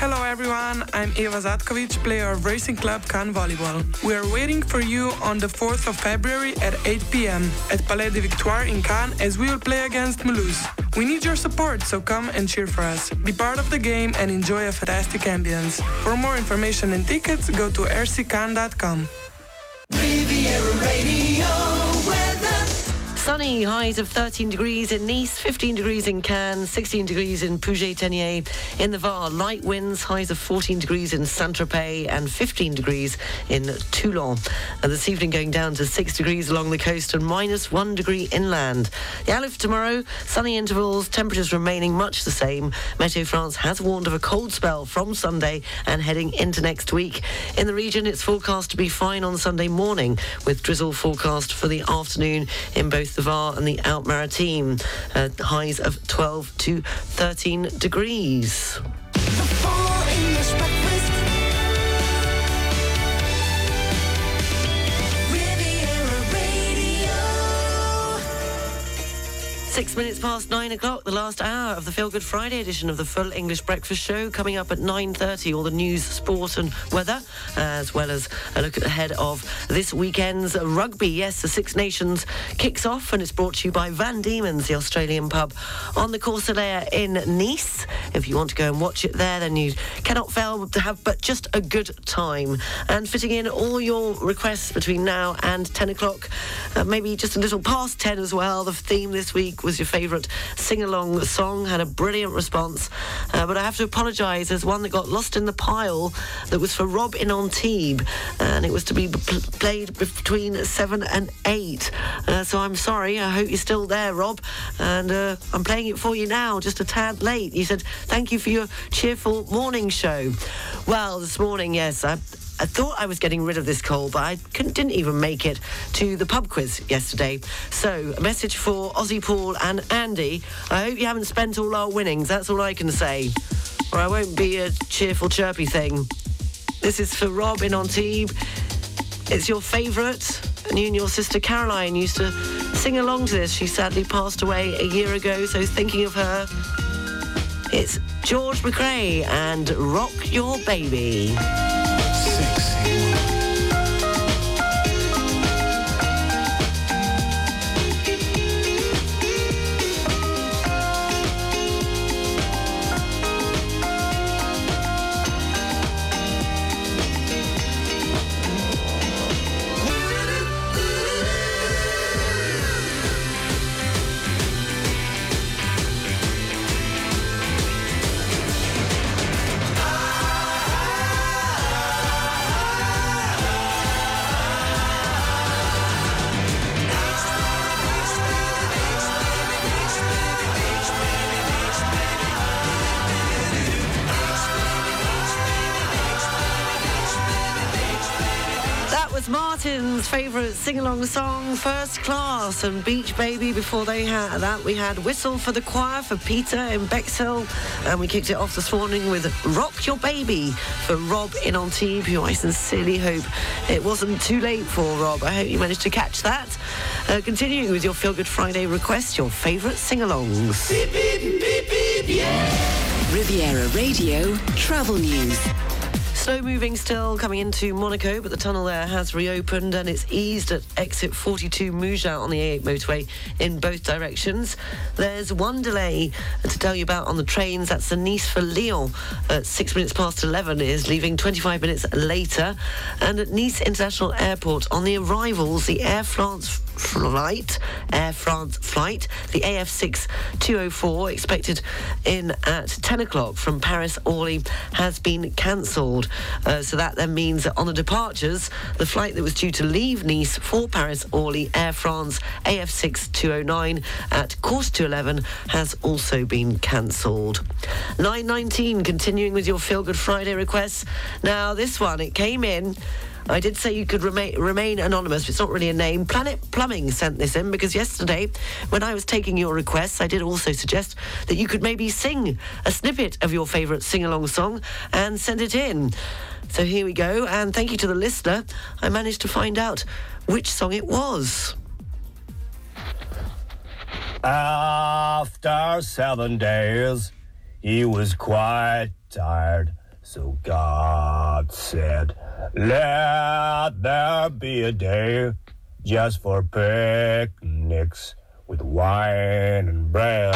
S21: Hello everyone, I'm Eva Zatkovic, player of Racing Club Cannes Volleyball. We are waiting for you on the 4th of February at 8 p.m. at Palais des Victoires in Cannes as we will play against Mulhouse. We need your support, so come and cheer for us. Be part of the game and enjoy a fantastic ambience. For more information and tickets, go to rccan.com.
S3: Riviera Radio.
S1: Sunny, highs of 13 degrees in Nice, 15 degrees in Cannes, 16 degrees in Puget-Théniers. In the Var, light winds, highs of 14 degrees in Saint-Tropez and 15 degrees in Toulon. And this evening going down to 6 degrees along the coast and minus 1 degree inland. The for tomorrow, sunny intervals, temperatures remaining much the same. Meteo France has warned of a cold spell from Sunday and heading into next week. In the region, it's forecast to be fine on Sunday morning with drizzle forecast for the afternoon in both the Var and the Alpes-Maritimes. Uh, highs of 12 to 13 degrees. Six minutes past nine o'clock, the last hour of the Feel Good Friday edition of the Full English Breakfast Show. Coming up at 9.30, all the news, sport and weather, as well as a look ahead of this weekend's rugby. Yes, the Six Nations kicks off and it's brought to you by Van Diemen's, the Australian pub on the Cours Saleya in Nice. If you want to go and watch it there, then you cannot fail to have but just a good time. And fitting in all your requests between now and 10 o'clock, uh, maybe just a little past 10 as well. The theme this week was your favourite sing-along song. Had a brilliant response. Uh, but I have to apologise. There's one that got lost in the pile that was for Rob in Antibes. And it was to be pl- played between 7 and 8. Uh, so I'm sorry. I hope you're still there, Rob. And uh, I'm playing it for you now, just a tad late. You said, thank you for your cheerful morning show. Well, this morning, yes, I, I thought I was getting rid of this cold, but I didn't even make it to the pub quiz yesterday. So, a message for Aussie Paul and Andy. I hope you haven't spent all our winnings. That's all I can say. Or I won't be a cheerful, chirpy thing. This is for Rob in Antibes. It's your favourite, and you and your sister Caroline used to sing along to this. She sadly passed away a year ago, so thinking of her, it's George McCrae and Rock Your Baby. Martin's favourite sing-along song, First Class, and Beach Baby. Before they had that, we had Whistle for the Choir for Peter in Bexhill, and we kicked it off this morning with Rock Your Baby for Rob in Antibes, who I sincerely hope it wasn't too late for Rob. I hope you managed to catch that. Uh, continuing with your Feel Good Friday request, your favourite sing-alongs.
S4: Riviera Radio Travel News.
S1: Slow moving still coming into Monaco, but the tunnel there has reopened and it's eased at exit 42 Mougins on the A8 motorway in both directions. There's one delay to tell you about on the trains. That's the Nice for Lyon at six minutes past 11 is leaving 25 minutes later. And at Nice International Airport on the arrivals, the Air France flight, Air France flight, the AF6 204, expected in at 10 o'clock from Paris Orly, has been cancelled. Uh, so that then means that on the departures, the flight that was due to leave Nice for Paris Orly, Air France AF6 209 at course to 11 has also been cancelled. 919, continuing with your Feel Good Friday requests. Now, this one, it came in. I did say you could remain, remain anonymous. It's not really a name. Planet Plumbing sent this in because yesterday, when I was taking your requests, I did also suggest that you could maybe sing a snippet of your favourite sing along song and send it in. So here we go. And thank you to the listener. I managed to find out which song it was.
S22: After seven days, he was quite tired. So God said, Let there be a day just for picnics with wine and bread.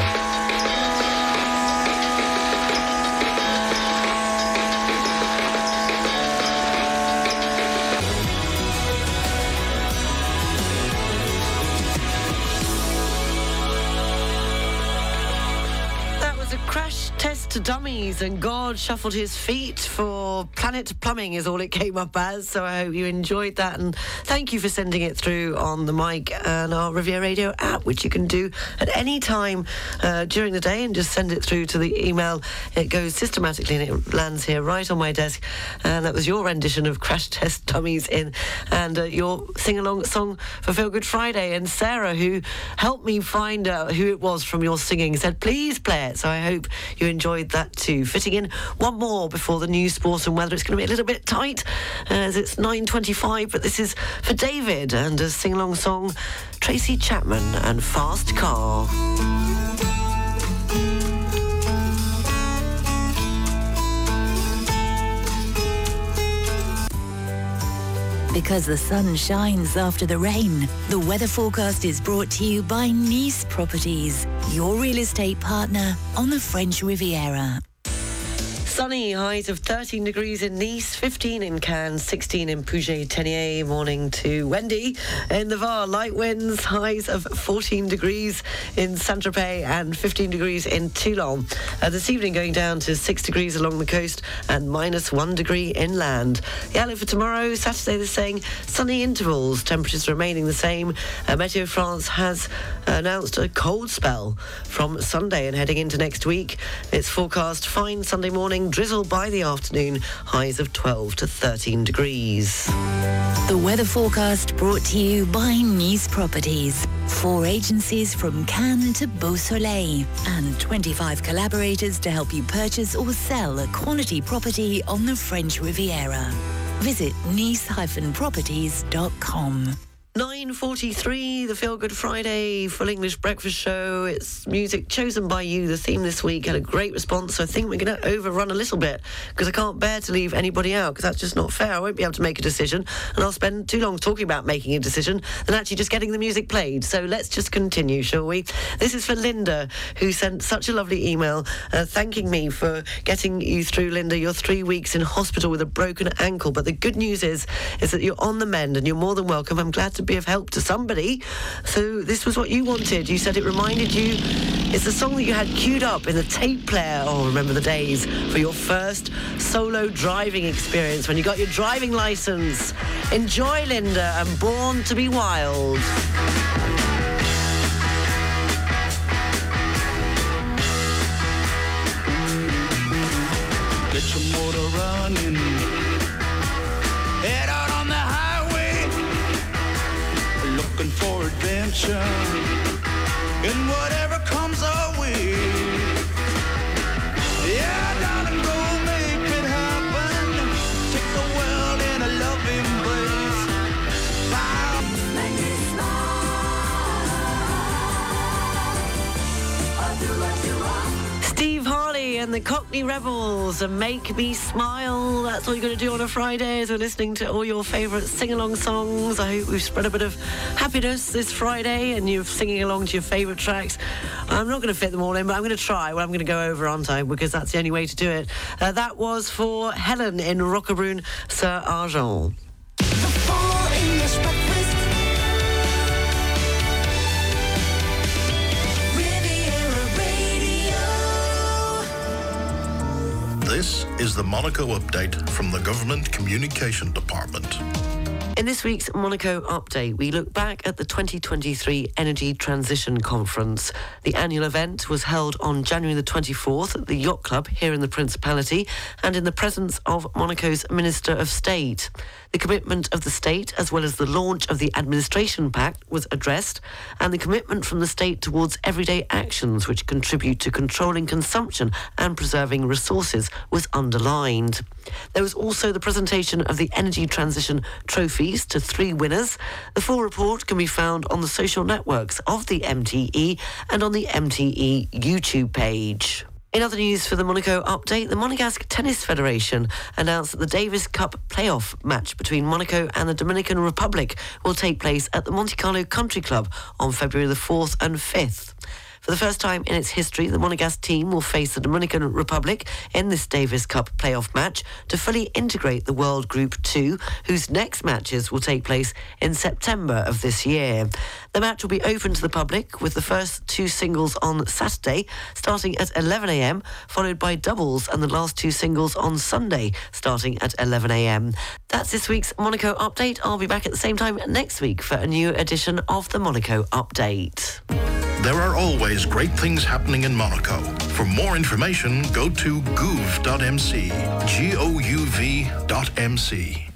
S1: To dummies, and God shuffled his feet for Planet Plumbing, is all it came up as. So I hope you enjoyed that, and thank you for sending it through on the mic and our Riviera Radio app, which you can do at any time uh, during the day and just send it through to the email. It goes systematically and it lands here right on my desk. And that was your rendition of Crash Test Dummies in, and uh, your sing along song for Feel Good Friday. And Sarah, who helped me find out who it was from your singing, said, please play it. So I hope you enjoyed that too. Fitting in one more before the news, sports, and weather. It's going to be a little bit tight as it's 9.25, but this is for David and a sing along song, Tracy Chapman and Fast Car.
S14: Because the sun shines after the rain, the weather forecast is brought to you by Nice Properties, your real estate partner on the French Riviera.
S1: Sunny, highs of 13 degrees in Nice, 15 in Cannes, 16 in Puget-Théniers. Morning to Wendy in the Var. Light winds, highs of 14 degrees in Saint Tropez and 15 degrees in Toulon. Uh, this evening going down to 6 degrees along the coast and minus 1 degree inland. The outlook for tomorrow, Saturday, they're saying sunny intervals, temperatures remaining the same. Uh, Meteo France has announced a cold spell from Sunday and heading into next week. It's forecast fine Sunday morning, drizzle by the afternoon, highs of 12 to 13 degrees.
S14: The weather forecast brought to you by Nice Properties. Four agencies from Cannes to Beausoleil and 25 collaborators to help you purchase or sell a quality property on the French Riviera. Visit nice-properties.com.
S1: 9.43, the Feel Good Friday Full English Breakfast Show. It's music chosen by you. The theme this week had a great response, so I think we're going to overrun a little bit because I can't bear to leave anybody out because that's just not fair. I won't be able to make a decision and I'll spend too long talking about making a decision than actually just getting the music played. So let's just continue, shall we? This is for Linda, who sent such a lovely email uh, thanking me for getting you through, Linda. You're three weeks in hospital with a broken ankle, but the good news is, is that you're on the mend and you're more than welcome. I'm glad to be of help to somebody. So this was what you wanted. You said it reminded you. It's the song that you had queued up in the tape player. Oh, remember the days for your first solo driving experience when you got your driving license. Enjoy, Linda, and Born to be Wild.
S3: Get your motor running. For adventure. And whatever comes our
S1: and the Cockney Rebels and Make Me Smile. That's all you're going to do on a Friday as we're listening to all your favourite sing-along songs. I hope we've spread a bit of happiness this Friday and you're singing along to your favourite tracks. I'm not going to fit them all in, but I'm going to try. Well, I'm going to go over, aren't I? Because that's the only way to do it. Uh, that was for Helen in Roquebrune Sir Argent.
S23: This is the Monaco update from the Government Communication Department.
S1: In this week's Monaco update, we look back at the 2023 Energy Transition Conference. The annual event was held on January the 24th at the Yacht Club here in the Principality and in the presence of Monaco's Minister of State. The commitment of the state, as well as the launch of the Administration Pact, was addressed, and the commitment from the state towards everyday actions which contribute to controlling consumption and preserving resources was underlined. There was also the presentation of the Energy Transition trophies to three winners. The full report can be found on the social networks of the MTE and on the MTE YouTube page. In other news for the Monaco update, the Monegasque Tennis Federation announced that the Davis Cup playoff match between Monaco and the Dominican Republic will take place at the Monte Carlo Country Club on February the 4th and 5th. For the first time in its history, the Monegasque team will face the Dominican Republic in this Davis Cup playoff match to fully integrate the World Group 2, whose next matches will take place in September of this year. The match will be open to the public with the first two singles on Saturday, starting at 11am, followed by doubles and the last two singles on Sunday, starting at 11am. That's this week's Monaco update. I'll be back at the same time next week for a new edition of the Monaco update.
S23: There are always great things happening in Monaco. For more information, go to gouv.mc. G O U V dot MC.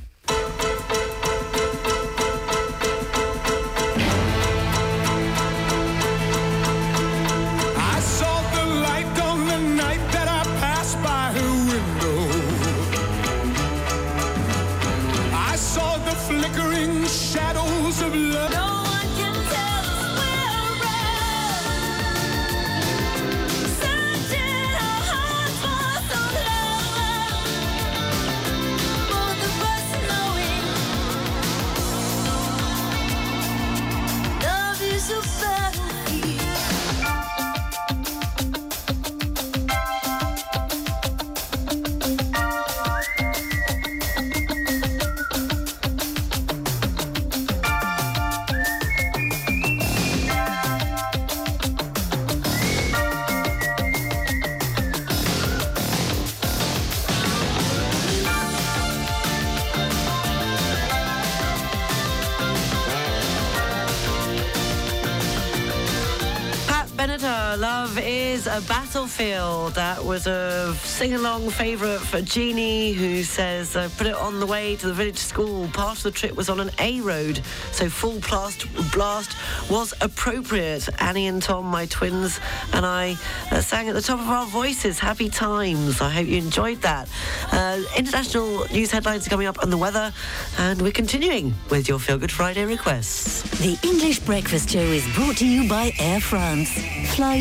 S3: Love is a Battlefield.
S1: That was a sing along favourite for Jeannie, who says, I put it on the way to the village school. Part of the trip was on an A road, so full blast, blast was appropriate. Annie and Tom, my twins, and I uh, sang at the top of our voices. Happy times. I hope you enjoyed that. Uh, international news headlines are coming up on the weather, and we're continuing with your Feel Good Friday requests.
S14: The English Breakfast Show is brought to you by Air France. Fly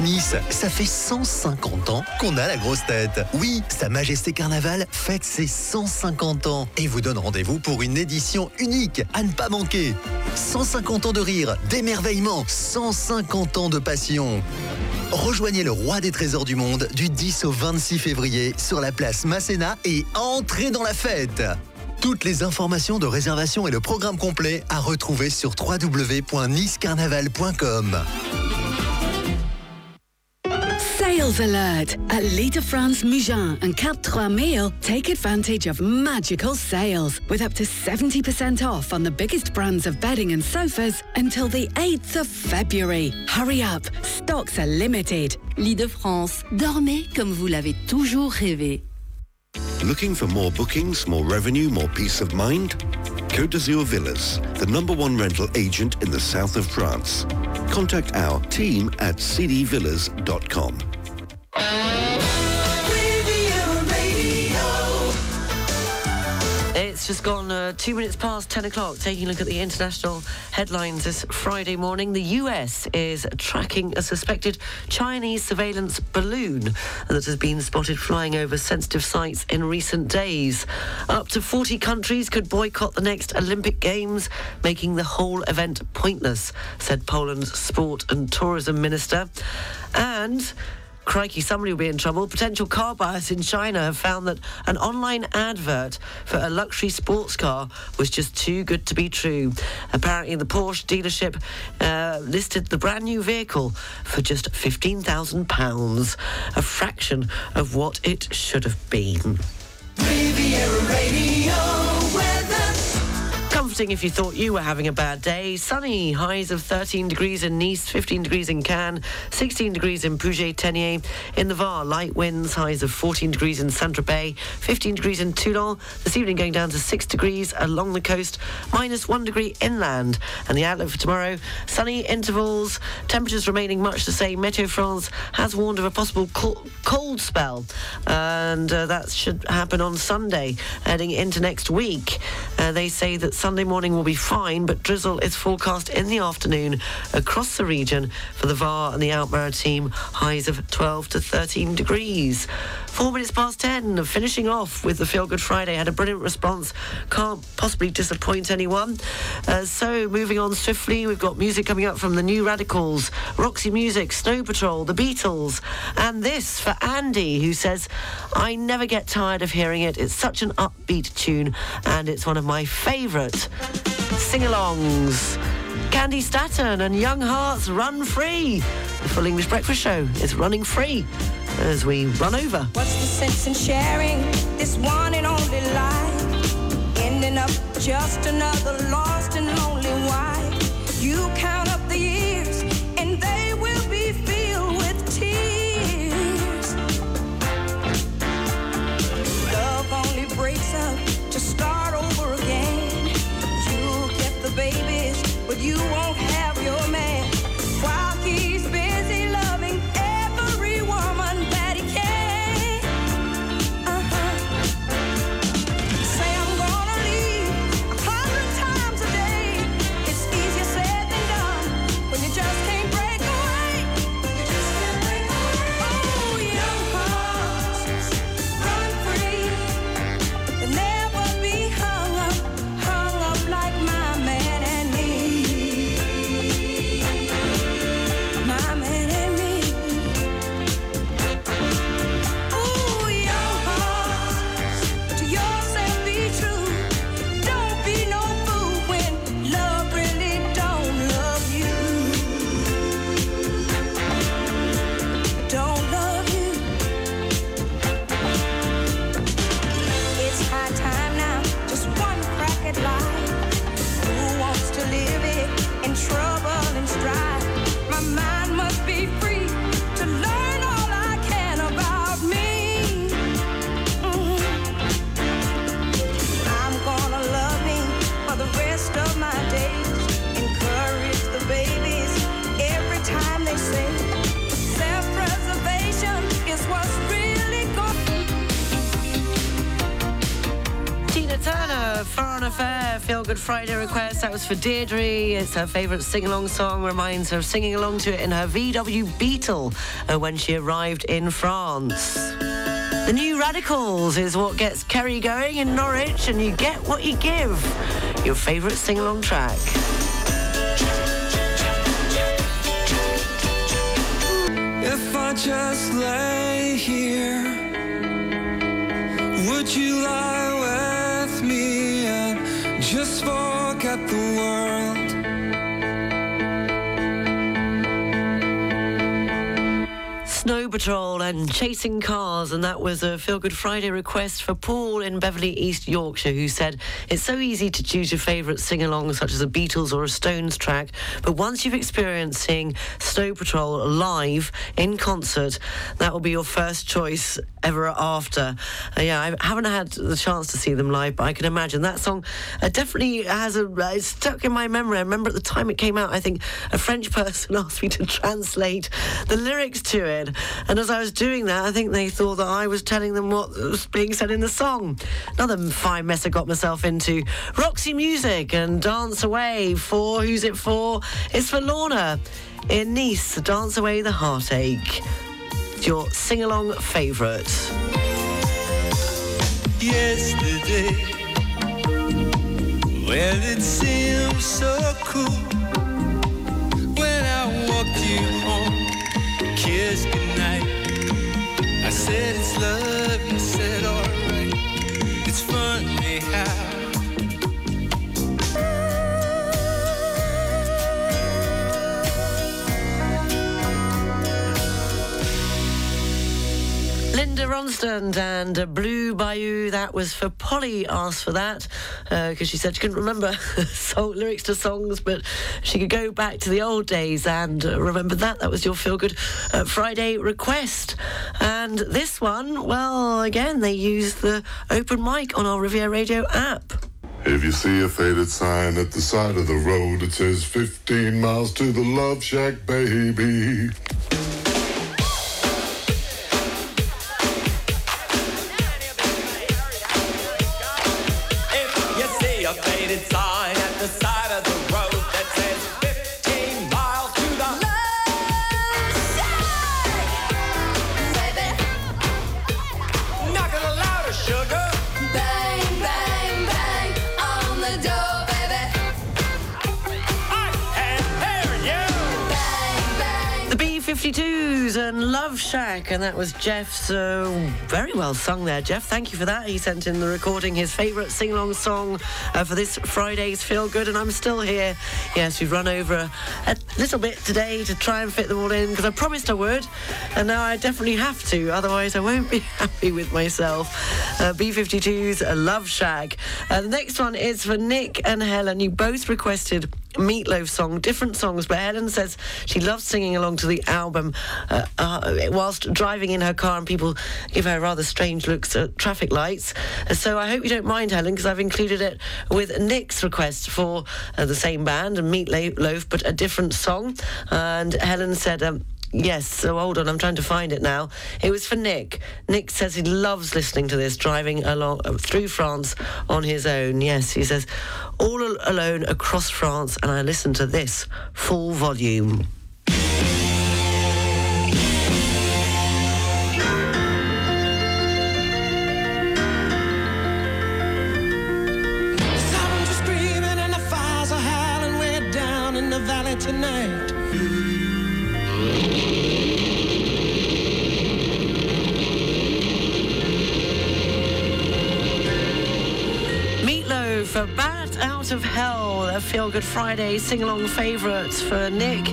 S6: Nice, ça fait 150 ans qu'on a la grosse tête. Oui, Sa Majesté Carnaval fête ses 150 ans et vous donne rendez-vous pour une édition unique à ne pas manquer. 150 ans de rire, d'émerveillement, 150 ans de passion. Rejoignez le roi des trésors du monde du 10 au 26 février sur la place Masséna et entrez dans la fête. Toutes les informations de réservation et le programme complet à retrouver sur www.nicecarnaval.com.
S4: Sales alert! At Lit de France Mougins and Cap 3000, take advantage of magical sales with up to 70% off on the biggest brands of bedding and sofas until the 8th of February. Hurry up, stocks are limited.
S8: Lit de France, dormez comme vous l'avez toujours rêvé.
S9: Looking for more bookings, more revenue, more peace of mind? Côte d'Azur Villas, the number one rental agent in the south of France. Contact our team at cdvillas.com.
S1: It's just gone uh, two minutes past 10 o'clock. Taking a look at the international headlines this Friday morning. The US is tracking a suspected Chinese surveillance balloon that has been spotted flying over sensitive sites in recent days. Up to 40 countries could boycott the next Olympic Games, making the whole event pointless, said Poland's sport and tourism minister. And Crikey, somebody will be in trouble. Potential car buyers in China have found that an online advert for a luxury sports car was just too good to be true. Apparently, the Porsche dealership uh, listed the brand new vehicle for just £15,000, a fraction of what it should have been.
S3: Riviera Radio
S1: interesting if you thought you were having a bad day. Sunny, highs of 13 degrees in Nice, 15 degrees in Cannes, 16 degrees in Puget-Théniers. In the Var, light winds, highs of 14 degrees in Saint-Tropez, 15 degrees in Toulon. This evening going down to 6 degrees along the coast, minus 1 degree inland. And the outlook for tomorrow, sunny intervals, temperatures remaining much the same. Meteo France has warned of a possible cold spell, and uh, that should happen on Sunday, heading into next week. Uh, they say that Sunday morning will be fine, but drizzle is forecast in the afternoon across the region for the Var and the Alpes-Maritimes, highs of 12 to 13 degrees. Four minutes past 10, finishing off with the Feel Good Friday. Had a brilliant response. Can't possibly disappoint anyone. Uh, so, moving on swiftly, we've got music coming up from the New Radicals, Roxy Music, Snow Patrol, The Beatles, and this for Andy, who says, I never get tired of hearing it. It's such an upbeat tune, and it's one of my favourite sing alongs. Candi Staton and Young Hearts Run Free. The Full English Breakfast Show is running free as we run over.
S24: What's the sense in sharing this one and only life? Ending up just another lost and
S1: Good Friday request. That was for Deirdre. It's her favourite sing along song. Reminds her of singing along to it in her VW Beetle uh, when she arrived in France. The New Radicals is what gets Kerry going in Norwich, and you get what you give. Your favourite sing along track.
S3: If I just lay here, would you lie just forget the world?
S1: Snow Patrol and Chasing Cars, and that was a Feel Good Friday request for Paul in Beverley, East Yorkshire, who said it's so easy to choose your favourite sing along, such as a Beatles or a Stones track, but once you've experienced seeing Snow Patrol live in concert, that will be your first choice ever after. Uh, yeah, I haven't had the chance to see them live, but I can imagine that song uh, definitely has a uh, stuck in my memory. I remember at the time it came out, I think a French person asked me to translate the lyrics to it, and as I was doing that, I think they thought that I was telling them what was being said in the song. Another fine mess I got myself into. Roxy Music and Dance Away for who's it for? It's for Lorna in Nice. Dance Away the Heartache. Your sing along favourite.
S3: yesterday. Well, it seemed so cool when I walked you home, goodnight. I said it's love, you said alright. It's funny how.
S1: Linda Ronstadt and uh, Blue Bayou. That was for Polly. Asked for that because uh, she said she couldn't remember song, lyrics to songs, but she could go back to the old days and uh, remember that. That was your feel good uh, Friday request. And this one, well, again, they used the open mic on our Riviera Radio app.
S25: If you see a faded sign at the side of the road, it says 15 miles to the Love Shack, baby.
S1: B-52s and Love Shack, and that was Jeff's uh, very well sung there. Jeff, thank you for that. He sent in the recording, his favourite sing-along song uh, for this Friday's Feel Good, and I'm still here. Yes, we've run over a, a little bit today to try and fit them all in because I promised I would, and now I definitely have to. Otherwise, I won't be happy with myself. Uh, B-52s, uh, Love Shack. Uh, the next one is for Nick and Helen. You both requested Meatloaf song, different songs, but Helen says she loves singing along to the album uh, uh, whilst driving in her car, and people give her rather strange looks at traffic lights. Uh, so I hope you don't mind, Helen, because I've included it with Nick's request for uh, the same band and Meatloaf, but a different song. And Helen said. Um, Yes, so hold on, I'm trying to find it now. It was for Nick. Nick says he loves listening to this, driving along uh, through France on his own. Yes, he says, all alone across France, and I listen to this full volume. A feel good Friday sing along favourites for Nick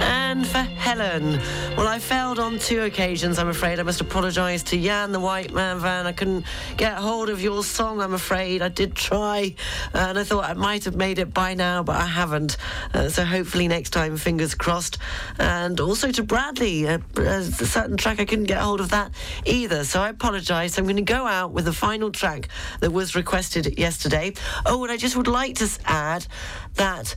S1: and for Helen. Well, I failed on two occasions, I'm afraid. I must apologise to Jan, the white man van. I couldn't get hold of your song, I'm afraid. I did try, and I thought I might have made it by now, but I haven't. Uh, so hopefully next time, fingers crossed. And also to Bradley, uh, a certain track, I couldn't get hold of that either. So I apologise. I'm going to go out with the final track that was requested yesterday. Oh, and I just would like to add that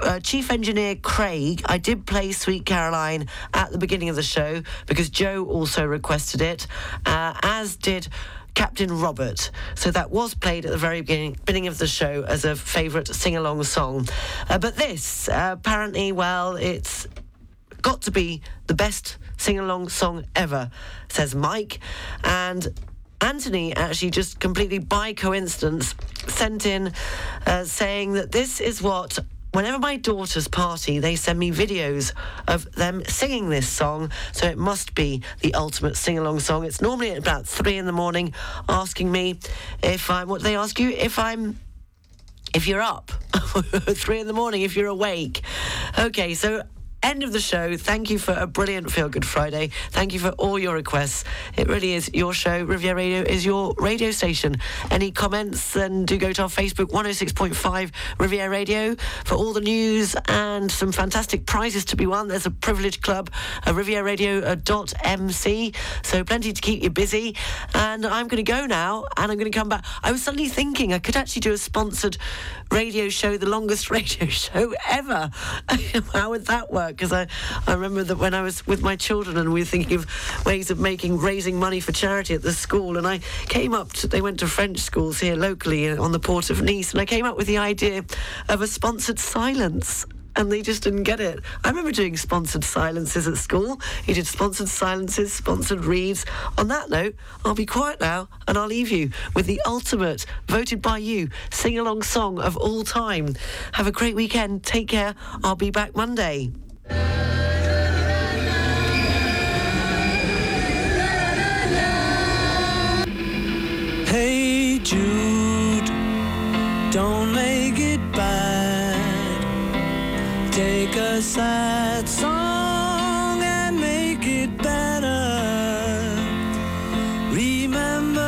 S1: uh, Chief Engineer Craig, I did play Sweet Caroline at the beginning of the show because Joe also requested it, uh, as did Captain Robert. So that was played at the very beginning, beginning of the show as a favourite sing along song. Uh, but this, uh, apparently, well, it's got to be the best sing along song ever, says Mike. And Anthony actually just completely by coincidence sent in uh, saying that this is what. Whenever my daughters party, they send me videos of them singing this song, so it must be the ultimate sing along song. It's normally at about three in the morning, asking me if I'm. What they ask you? If I'm if you're up, three in the morning, if you're awake. Okay, so end of the show. Thank you for a brilliant Feel Good Friday. Thank you for all your requests. It really is your show. Riviera Radio is your radio station. Any comments, then do go to our Facebook 106.5 Riviera Radio for all the news and some fantastic prizes to be won. There's a privilege club, a Riviera Radio dot MC. So plenty to keep you busy. And I'm going to go now and I'm going to come back. I was suddenly thinking I could actually do a sponsored radio show, the longest radio show ever. How would that work? Because I, I remember that when I was with my children and we were thinking of ways of making, raising money for charity at the school. And I came up to, they went to French schools here locally uh, on the port of Nice. And I came up with the idea of a sponsored silence and they just didn't get it. I remember doing sponsored silences at school. You did sponsored silences, sponsored reads. On that note, I'll be quiet now and I'll leave you with the ultimate, voted by you, sing along song of all time. Have a great weekend. Take care. I'll be back Monday.
S3: Hey Jude, don't make it bad. Take a sad song